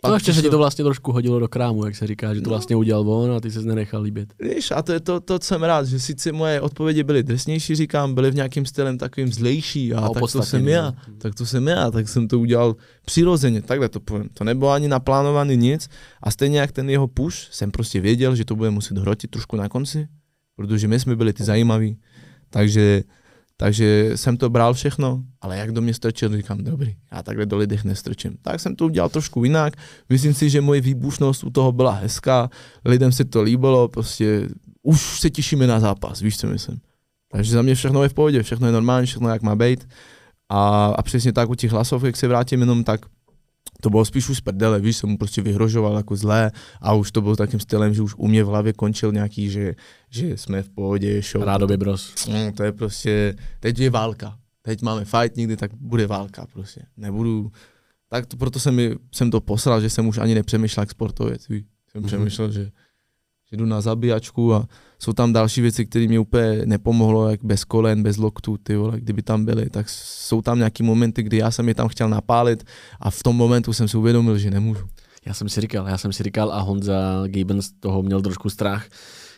Pak no ještě se ti to vlastně trošku hodilo do krámu, jak se říká, že to no. vlastně udělal on a ty se nenechal líbit. Víš, a to je to, to, co jsem rád, že sice moje odpovědi byly drsnější, říkám, byly v nějakým stylem takovým zlejší a, a tak to jsem já, tak to jsem já, tak jsem to udělal přirozeně, takhle to povím. To nebylo ani naplánovaný nic a stejně jak ten jeho push, jsem prostě věděl, že to bude muset hrotit trošku na konci, protože my jsme byli ty zajímaví, takže takže jsem to bral všechno, ale jak do mě strčil, říkám, dobrý, já takhle do lidech nestrčím. Tak jsem to udělal trošku jinak. Myslím si, že moje výbušnost u toho byla hezká, lidem se to líbilo, prostě už se těšíme na zápas, víš, co myslím. Takže za mě všechno je v pohodě, všechno je normální, všechno jak má být. A, a přesně tak u těch hlasov, jak se vrátím jenom tak, to bylo spíš už z prdele, víš, jsem mu prostě vyhrožoval jako zlé a už to bylo takým stylem, že už u mě v hlavě končil nějaký, že, že jsme v pohodě, show. Rádoby bros. No, to je prostě, teď je válka. Teď máme fight někdy, tak bude válka prostě. Nebudu, tak to, proto jsem, mi, jsem to poslal, že jsem už ani nepřemýšlel jak sportovec, víš. Jsem mm-hmm. přemýšlel, že, že jdu na zabíjačku a jsou tam další věci, které mi úplně nepomohlo, jak bez kolen, bez loktů, ty vole, kdyby tam byly, tak jsou tam nějaký momenty, kdy já jsem je tam chtěl napálit a v tom momentu jsem si uvědomil, že nemůžu. Já jsem si říkal, já jsem si říkal a Honza Gibbons toho měl trošku strach,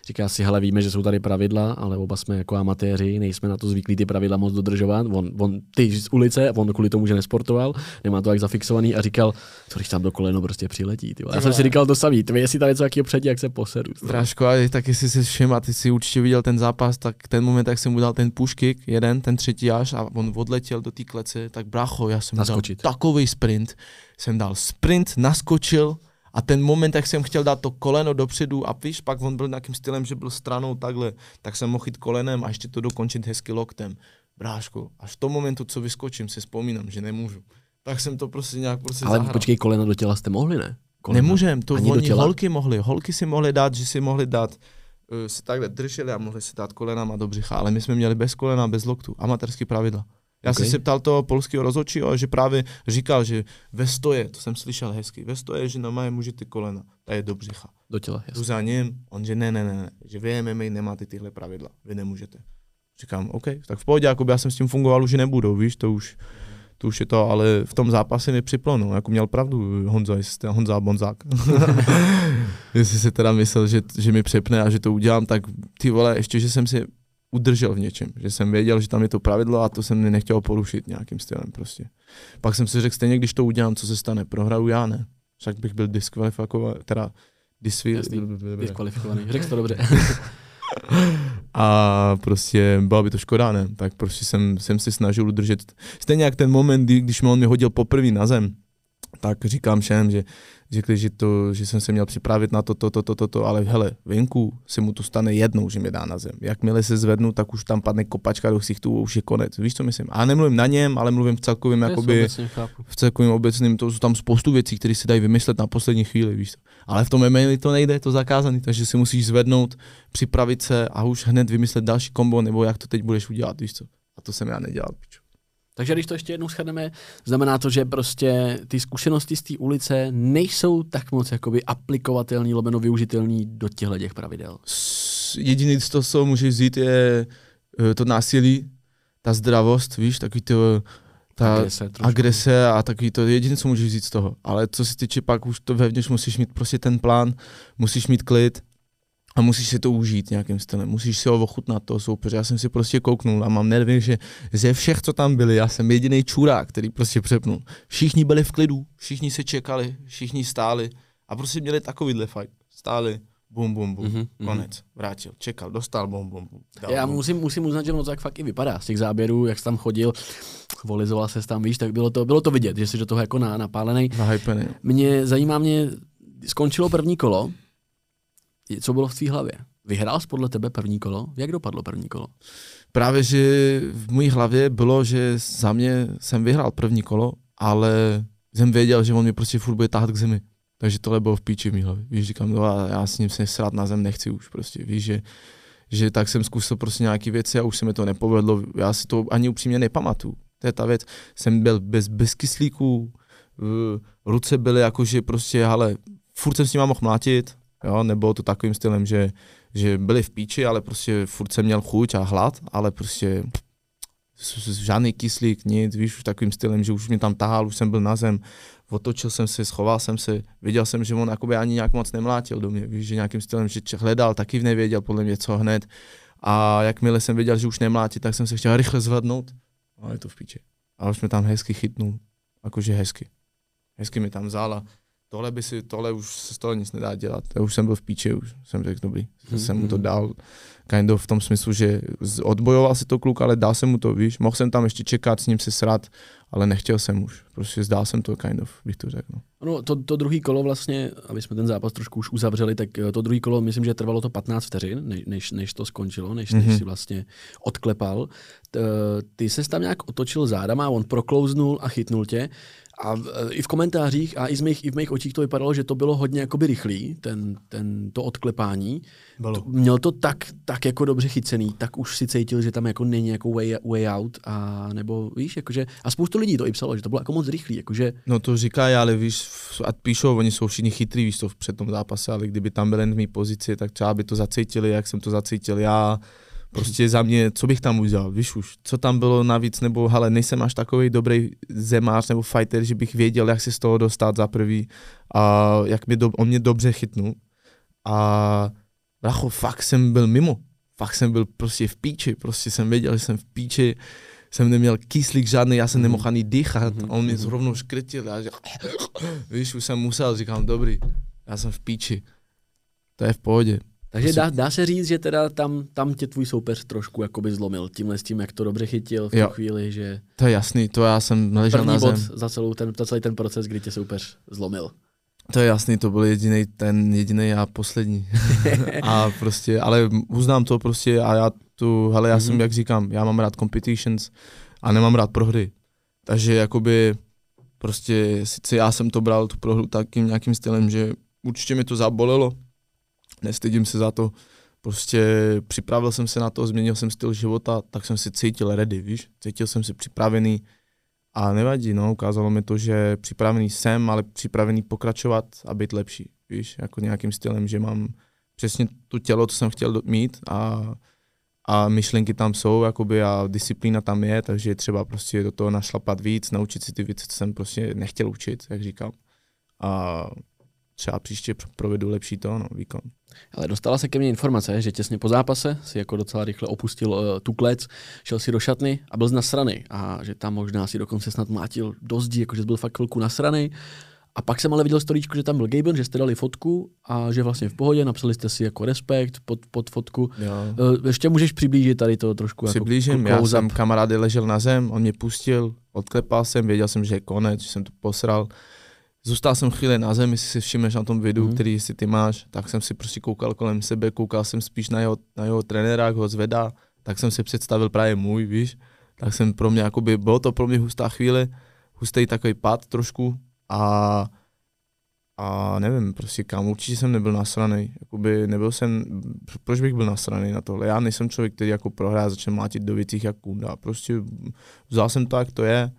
Říká si, hele, víme, že jsou tady pravidla, ale oba jsme jako amatéři, nejsme na to zvyklí ty pravidla moc dodržovat. On, on ty z ulice, on kvůli tomu, že nesportoval, nemá to jak zafixovaný a říkal, co když tam do koleno prostě přiletí. Ty. Já jsem si říkal to samý, ty jestli tam něco jakého předtí, jak se posedu. Strážko, a tak jestli si všim a ty si určitě viděl ten zápas, tak ten moment, jak jsem mu dal ten push kick, jeden, ten třetí až a on odletěl do té klece, tak bracho, já jsem Naskočit. dal takový sprint, jsem dal sprint, naskočil, a ten moment, jak jsem chtěl dát to koleno dopředu a víš, pak on byl nějakým stylem, že byl stranou takhle, tak jsem mohl jít kolenem a ještě to dokončit hezky loktem. Bráško, až v tom momentu, co vyskočím, si vzpomínám, že nemůžu. Tak jsem to prostě nějak prostě Ale zahrál. počkej, koleno do těla jste mohli, ne? Koleno. Nemůžem, to Ani oni holky mohly, holky si mohly dát, že si mohli dát, uh, si takhle drželi a mohli si dát kolenama do břicha, ale my jsme měli bez kolena, bez loktu, amatérský pravidla. Já Okay. jsem se ptal toho polského rozhodčího, že právě říkal, že ve stoje, to jsem slyšel hezky, ve stoje, že normálně můžete kolena, to je do břicha. Do těla, jasně. za ním, on že ne, ne, ne, ne, že vy MMA nemáte tyhle pravidla, vy nemůžete. Říkám, OK, tak v pohodě, jako já jsem s tím fungoval, už nebudou, víš, to už, to už je to, ale v tom zápase mi připlo, no, jako měl pravdu Honza, jestli jste Honza Bonzák. [laughs] jestli si teda myslel, že, že mi přepne a že to udělám, tak ty vole, ještě, že jsem si udržel v něčem, že jsem věděl, že tam je to pravidlo a to jsem nechtěl porušit nějakým stylem prostě. Pak jsem si řekl, stejně když to udělám, co se stane, prohraju já ne. Však bych byl diskvalifikovaný, teda disvi, Diskvalifikovaný. Řekl to dobře. [laughs] a prostě byla by to škoda, ne? Tak prostě jsem, jsem si snažil udržet. Stejně jak ten moment, kdy, když mi on mi hodil poprvé na zem, tak říkám všem, že řekli, že, to, že jsem se měl připravit na to, to, to, to, to, to, ale hele, venku se mu to stane jednou, že mě dá na zem. Jakmile se zvednu, tak už tam padne kopačka do ksichtu, už je konec. Víš, co myslím? A nemluvím na něm, ale mluvím v celkovém, jakoby, v celkovém obecným, to jsou tam spoustu věcí, které se dají vymyslet na poslední chvíli, víš. co. Ale v tom MMA to nejde, je to zakázaný, takže si musíš zvednout, připravit se a už hned vymyslet další kombo, nebo jak to teď budeš udělat, víš co. A to jsem já nedělal, pičo. Takže když to ještě jednou shrneme, znamená to, že prostě ty zkušenosti z té ulice nejsou tak moc jakoby aplikovatelný, lomeno využitelný do těchto těch pravidel. Jediný, co z toho můžeš vzít, je eh, to násilí, ta zdravost, víš, takový to, ta Agrese trošku. agrese a takový to jediné, co můžeš říct z toho. Ale co se týče pak už to vevnitř, musíš mít prostě ten plán, musíš mít klid a musíš si to užít nějakým stylem. Musíš si ho ochutnat toho soupeře. Já jsem si prostě kouknul a mám nervy, že ze všech, co tam byli, já jsem jediný čurák, který prostě přepnul. Všichni byli v klidu, všichni se čekali, všichni stáli a prostě měli takovýhle fight. Stáli, bum, bum, bum, Mhm, mm-hmm, mhm. konec, vrátil, čekal, dostal, bum, bum, bum. dal Já bum. musím, musím uznat, že ono to tak fakt i vypadá. Z těch záběrů, jak jsi tam chodil, volizoval se tam, víš, tak bylo to, bylo to vidět, že jsi do toho jako na, napálený. Zahypený. Mě zajímá mě, skončilo první kolo, co bylo v tvý hlavě? Vyhrál jsi podle tebe první kolo? Jak dopadlo první kolo? Právě, že v mojí hlavě bylo, že za mě jsem vyhrál první kolo, ale jsem věděl, že on mě prostě furt bude táhat k zemi. Takže tohle bylo v píči v mý hlavě. Víš, říkám, no a já s ním se srát na zem nechci už prostě. Víš, že, že tak jsem zkusil prostě nějaké věci a už se mi to nepovedlo. Já si to ani upřímně nepamatuju. To je ta věc. Jsem byl bez, bez kyslíků, ruce byly jakože prostě, ale furt jsem s nima mohl mlátit, jo, nebylo to takovým stylem, že, že byli v píči, ale prostě furt jsem měl chuť a hlad, ale prostě žádný kyslík, nic, víš, už takovým stylem, že už mě tam tahal, už jsem byl na zem, otočil jsem se, schoval jsem se, viděl jsem, že on jakoby ani nějak moc nemlátil do mě, víš, že nějakým stylem, že hledal, taky nevěděl podle mě co hned a jakmile jsem věděl, že už nemlátí, tak jsem se chtěl rychle zvednout, ale to v píči. A už mě tam hezky chytnul, jakože hezky. Hezky mi tam vzal a tohle by si, tohle už se z toho nic nedá dělat. Já už jsem byl v píči, už jsem řekl dobrý. Hmm, Jsem mu to hmm. dal kind of v tom smyslu, že odbojoval si to kluk, ale dal jsem mu to, víš. Mohl jsem tam ještě čekat, s ním se srát, ale nechtěl jsem už. Prostě zdál jsem to kind of, bych to řekl. No. No, to, to druhý kolo vlastně, aby jsme ten zápas trošku už uzavřeli, tak to druhý kolo, myslím, že trvalo to 15 vteřin, než, než, než to skončilo, než, než Mhm. si vlastně odklepal. T, ty se tam nějak otočil zádama, on proklouznul a chytnul tě a e, i v komentářích a i, z mých, i v mých očích to vypadalo, že to bylo hodně jakoby rychlý, ten, ten, to odklepání. Bylo. To, měl to tak, tak jako dobře chycený, tak už si cítil, že tam jako není jako way, way out a nebo víš, jakože, a spoustu lidí to i psalo, že to bylo jako moc rychlý, jakože. No to říká, ale víš, a píšou, oni jsou všichni chytrý, víš to před tom zápase, ale kdyby tam byli v mý pozici, tak třeba by to zacítili, jak jsem to zacítil já, Prostě za mě, co bych tam udělal, víš už, co tam bylo navíc, nebo hele, nejsem až takový dobrý zemář nebo fighter, že bych věděl, jak si z toho dostat za prvý a jak mě do, on mě dobře chytnul. A bracho, fakt jsem byl mimo, fakt jsem byl prostě v píči, prostě jsem věděl, že jsem v píči, jsem neměl kyslík žádný, já jsem mhm. nemohl ani dýchat, mm-hmm. on mě mhm. zrovna škrytil, a že, víš, už jsem musel, říkám, dobrý, já jsem v píči, to je v pohodě. Takže dá, dá se říct, že teda tam, tam tě tvůj soupeř trošku jakoby zlomil tímhle s tím, jak to dobře chytil v tu chvíli, že... To je jasný, to já jsem naležel na zem. za, celou ten, za celý ten proces, kdy tě soupeř zlomil. To je jasný, to byl jediný ten jediný a poslední. [laughs] a prostě, ale uznám to prostě a já tu, hele, já mm-hmm. jsem, mhm. jak říkám, já mám rád competitions a nemám rád prohry. Takže jakoby prostě sice já jsem to bral tu prohru takým nějakým stylem, že určitě mi to zabolelo, nestydím se za to, prostě připravil jsem se na to, změnil jsem styl života, tak jsem si cítil ready, víš, cítil jsem se připravený a nevadí, no, ukázalo mi to, že připravený jsem, ale připravený pokračovat a být lepší, víš, jako nějakým stylem, že mám přesně tu tělo, co jsem chtěl mít a, a myšlenky tam jsou, jakoby a disciplína tam je, takže je třeba prostě do toho našlapat víc, naučit si ty věci, co jsem prostě nechtěl učit, jak říkám. A třeba příště provedu lepší to, no, výkon. Ale dostala se ke mně informace, že těsně po zápase si jako docela rychle opustil uh, tu klec, šel si do šatny a byl nasraný. A že tam možná si dokonce snad mlátil do zdi, jako že byl fakt chvilku nasraný. A pak jsem ale viděl storíčko, že tam byl Gaben, že jste dali fotku a že vlastně v pohodě, napsali jste si jako respekt pod, pod fotku. Jo. Uh, ještě můžeš přiblížit tady to trošku. Jako Přiblížím, jako já jsem kamarády ležel na zem, on mě pustil, odklepal jsem, věděl jsem, že je konec, že jsem to posral Zůstal jsem chvíli na zemi, jestli si všimneš na tom videu, mm. který si ty máš, tak jsem si prostě koukal kolem sebe, koukal jsem spíš na jeho, na jeho trenéra, jak ho zvedá, tak jsem si představil právě můj, víš, tak jsem pro mě, jakoby, bylo to pro mě hustá chvíle, hustý takový pad trošku a, a nevím, prostě kam, určitě jsem nebyl nasraný, jakoby nebyl jsem, proč bych byl nasraný na tohle, já nejsem člověk, který jako prohrá začne mátit do věcí jak kunda, prostě vzal jsem to, jak to je,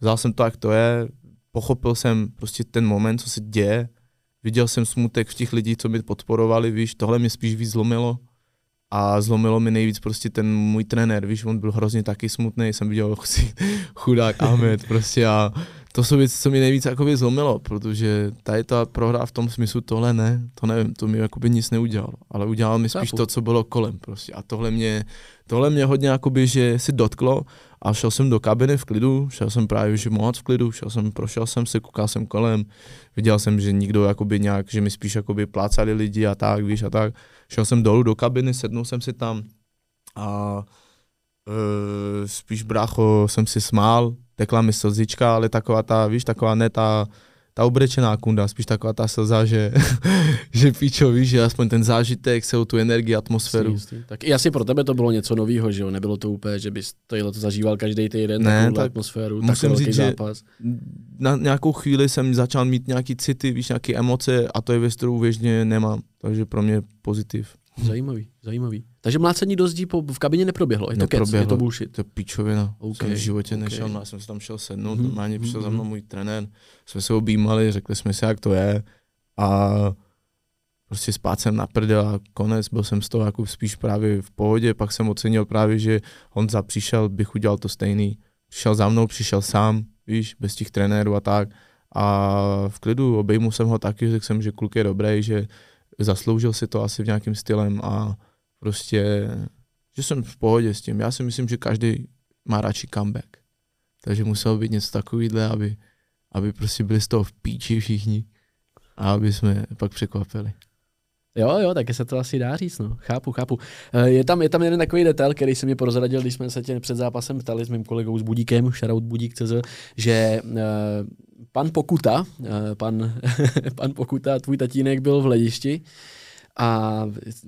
vzal jsem to, jak to je, pochopil jsem prostě ten moment, co se děje, viděl jsem smutek v těch lidí, co mi podporovali, víš, tohle mě spíš víc zlomilo. A zlomilo mi nejvíc prostě ten můj trenér, víš, on byl hrozně taky smutný, jsem viděl [laughs] chudák Ahmed prostě a to jsou věci, co mi nejvíc jakoby zlomilo, protože tady ta prohra v tom smyslu tohle ne, to nevím, to mi jakoby nic neudělalo, ale udělal mi spíš to, co bylo kolem prostě. A tohle mě, tohle mě hodně jakoby, že si dotklo a šel jsem do kabiny v klidu, šel jsem právě moc v klidu, šel jsem, prošel jsem se, koukal jsem kolem, viděl jsem, že nikdo jakoby nějak, že mi spíš jakoby plácali lidi a tak, víš a tak. Šel jsem dolů do kabiny, sednul jsem si tam a e, spíš brácho jsem si smál, tekla mi slzička, ale taková ta, víš, taková ne ta, ta obrečená kunda, spíš taková ta slza, že, [laughs] že píčo, víš, že aspoň ten zážitek, celou tu energii, atmosféru. Jistý, jistý. Tak i asi pro tebe to bylo něco nového, že jo? Nebylo to úplně, že bys to zažíval každý týden, ne, tak atmosféru, musím říct, zápas. Že na nějakou chvíli jsem začal mít nějaký city, víš, nějaké emoce a to je věc, kterou věžně nemám, takže pro mě pozitiv. Zajímavý, zajímavý. Takže mlácení do zdí po, v kabině neproběhlo, je to kec, je to bullshit. To je pičovina, okay, jsem v životě okay. nešel, já jsem se tam šel sednout, mm-hmm. normálně přišel mm-hmm. za mnou můj trenér, jsme se objímali, řekli jsme si, jak to je a prostě spát jsem na prdel a konec, byl jsem z toho jako spíš právě v pohodě, pak jsem ocenil právě, že Honza přišel, bych udělal to stejný, přišel za mnou, přišel sám, víš, bez těch trenérů a tak a v klidu obejmu jsem ho taky, řekl jsem, že kluk je dobrý, že zasloužil si to asi v nějakým stylem a prostě, že jsem v pohodě s tím. Já si myslím, že každý má radši comeback. Takže muselo být něco takového, aby, aby prostě byli z toho v píči všichni a aby jsme pak překvapili. Jo, jo, taky se to asi dá říct, no. Chápu, chápu. Eh, je tam, je tam jeden takový detail, který se mi prozradil, když jsme se tě před zápasem ptali s mým kolegou s Budíkem, shoutout Budík.cz, že uh, pan Pokuta, uh, pan, [laughs] pan Pokuta, tvůj tatínek byl v hledišti a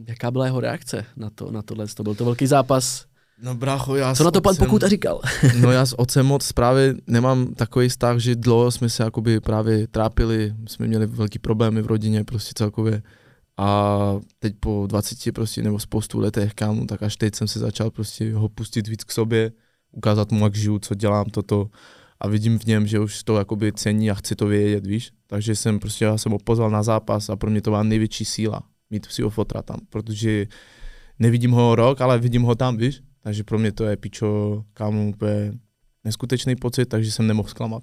jaká byla jeho reakce na, to, na tohle? To byl to velký zápas, No brácho, já Co na to pan Pokuta říkal? [laughs] no já s otcem moc právě nemám takový vztah, že dlouho jsme se jakoby právě trápili, jsme měli velký problémy v rodině prostě celkově. A teď po 20 prostě nebo spoustu letech kámo, tak až teď jsem se začal prostě ho pustit víc k sobě, ukázat mu, jak žiju, co dělám, toto. A vidím v něm, že už to jakoby cení a chci to vědět, víš. Takže jsem prostě, já jsem ho pozval na zápas a pro mě to byla největší síla mít fotra tam, protože nevidím ho rok, ale vidím ho tam, víš. Takže pro mě to je pičo, kámo, úplně neskutečný pocit, takže jsem nemohl zklamat.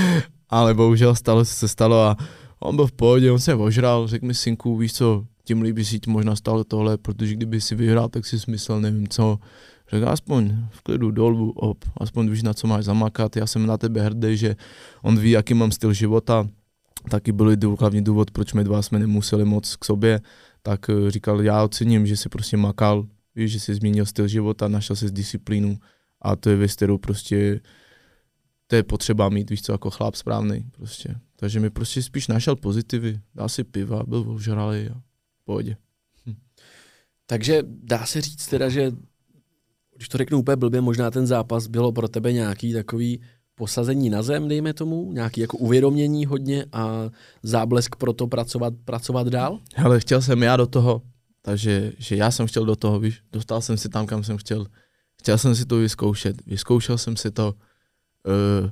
[laughs] ale bohužel stalo se stalo a on byl v pohodě, on se ožral, řekl mi synku, víš co, tím líbí si možná stalo tohle, protože kdyby si vyhrál, tak si smyslel nevím co. Řekl aspoň v klidu dolů, op, aspoň víš na co máš zamakat, já jsem na tebe hrdý, že on ví, jaký mám styl života, taky byl hlavní důvod, proč my dva jsme nemuseli moc k sobě, tak eh, říkal, já ocením, že si prostě makal, víš, že si změnil styl života, našel si disciplínu a to je věc, kterou prostě to je potřeba mít, víš co, jako chlap správný prostě. Takže mi prostě spíš našel pozitivy, dal si piva, byl ožralý a pohodě. Hm. Takže dá se říct teda, že když to řeknu úplně blbě, možná ten zápas bylo pro tebe nějaký takový posazení na zem, dejme tomu, nějaký jako uvědomění hodně a záblesk pro to pracovat, pracovat dál? Ale chtěl jsem já do toho, takže že já jsem chtěl do toho, víš, dostal jsem si tam, kam jsem chtěl. Chtěl jsem si to vyzkoušet, vyzkoušel jsem si to, uh,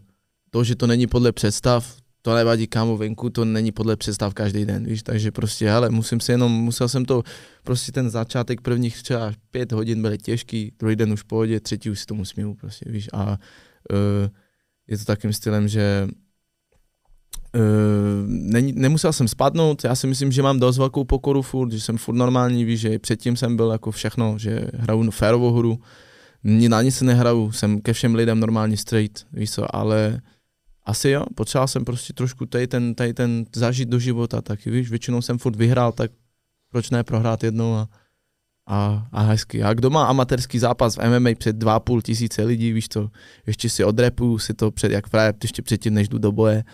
to, že to není podle představ, to nevadí kámo venku, to není podle představ každý den, víš, takže prostě, hele, musím si jenom, musel jsem to, prostě ten začátek prvních třeba pět hodin byl těžký, druhý den už v pohodě, třetí už si tomu smíju, prostě, víš, a uh, je to takým stylem, že uh, není, nemusel jsem spadnout, já si myslím, že mám dost velkou pokoru furt, že jsem furt normální, víš, že předtím jsem byl jako všechno, že hraju férovou hru, na nic se nehraju, jsem ke všem lidem normálně straight, víš co, ale asi jo, potřeboval jsem prostě trošku tady ten, tady ten zažít do života taky, víš, většinou jsem furt vyhrál, tak proč ne prohrát jednou a, a, a hezky. A kdo má amatérský zápas v MMA před 2,5 tisíce lidí, víš co, ještě si odrepuju si to před, jak právě ještě předtím, než jdu do boje,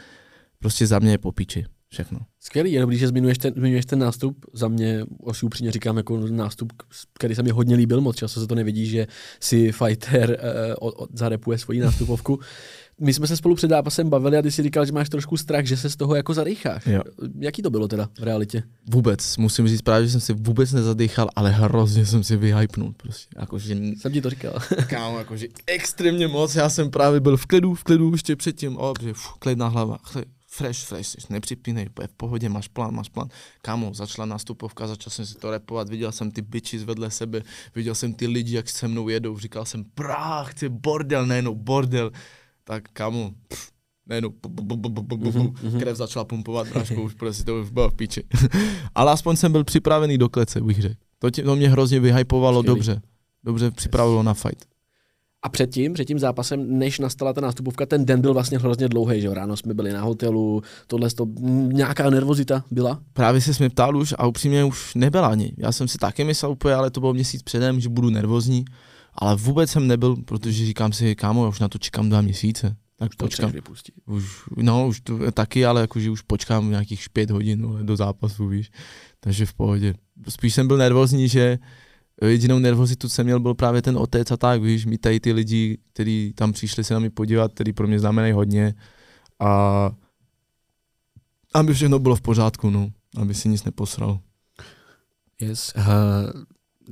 prostě za mě je popíči všechno. Skvělý, je dobrý, že zmiňuješ ten, zmiňuješ ten nástup. Za mě, asi upřímně říkám, jako nástup, který se mi hodně líbil, moc často se to nevidí, že si fighter uh, od, od, zarepuje svoji nástupovku my jsme se spolu před zápasem bavili a ty si říkal, že máš trošku strach, že se z toho jako zadýcháš. Jo. Jaký to bylo teda v realitě? Vůbec, musím říct právě, že jsem si vůbec nezadýchal, ale hrozně jsem si vyhypnul prostě. Jako, že... Jsem ti to říkal. [laughs] Kámo, jakože extrémně moc, já jsem právě byl v klidu, v klidu ještě předtím, o, že klidná hlava, fresh, fresh, jsi nepřipínej, v pohodě, máš plán, máš plán. Kámo, začala nastupovka, začal jsem si to repovat, viděl jsem ty bitches vedle sebe, viděl jsem ty lidi, jak se mnou jedou, říkal jsem, prách, chci bordel, ne, no bordel tak kamu, nejenom krev začala pumpovat, bráško, už prostě to už bylo v píči. [laughs] Ale aspoň jsem byl připravený do klece, bych řekl. To, tě, to mě hrozně vyhypovalo Skvělý. dobře. Dobře připravilo na fight. A předtím, před tím zápasem, než nastala ta nástupovka, ten den byl vlastně hrozně dlouhý, že Ráno jsme byli na hotelu, tohle to, nějaká nervozita byla? Právě se jsme ptal už a upřímně už nebyla ani. Já jsem si taky myslel úplně, ale to bylo měsíc předem, že budu nervózní. Ale vůbec jsem nebyl, protože říkám si, kámo, já už na to čekám dva měsíce. Tak už počkám. Už, no, už to, taky, ale jakože už počkám nějakých pět hodin no, do zápasu, víš. Takže v pohodě. Spíš jsem byl nervózní, že jedinou nervozitu jsem měl byl právě ten otec a tak, víš, mít tady ty lidi, kteří tam přišli se na mě podívat, který pro mě znamenají hodně a aby všechno bylo v pořádku, no, aby si nic neposral. Yes. Uh,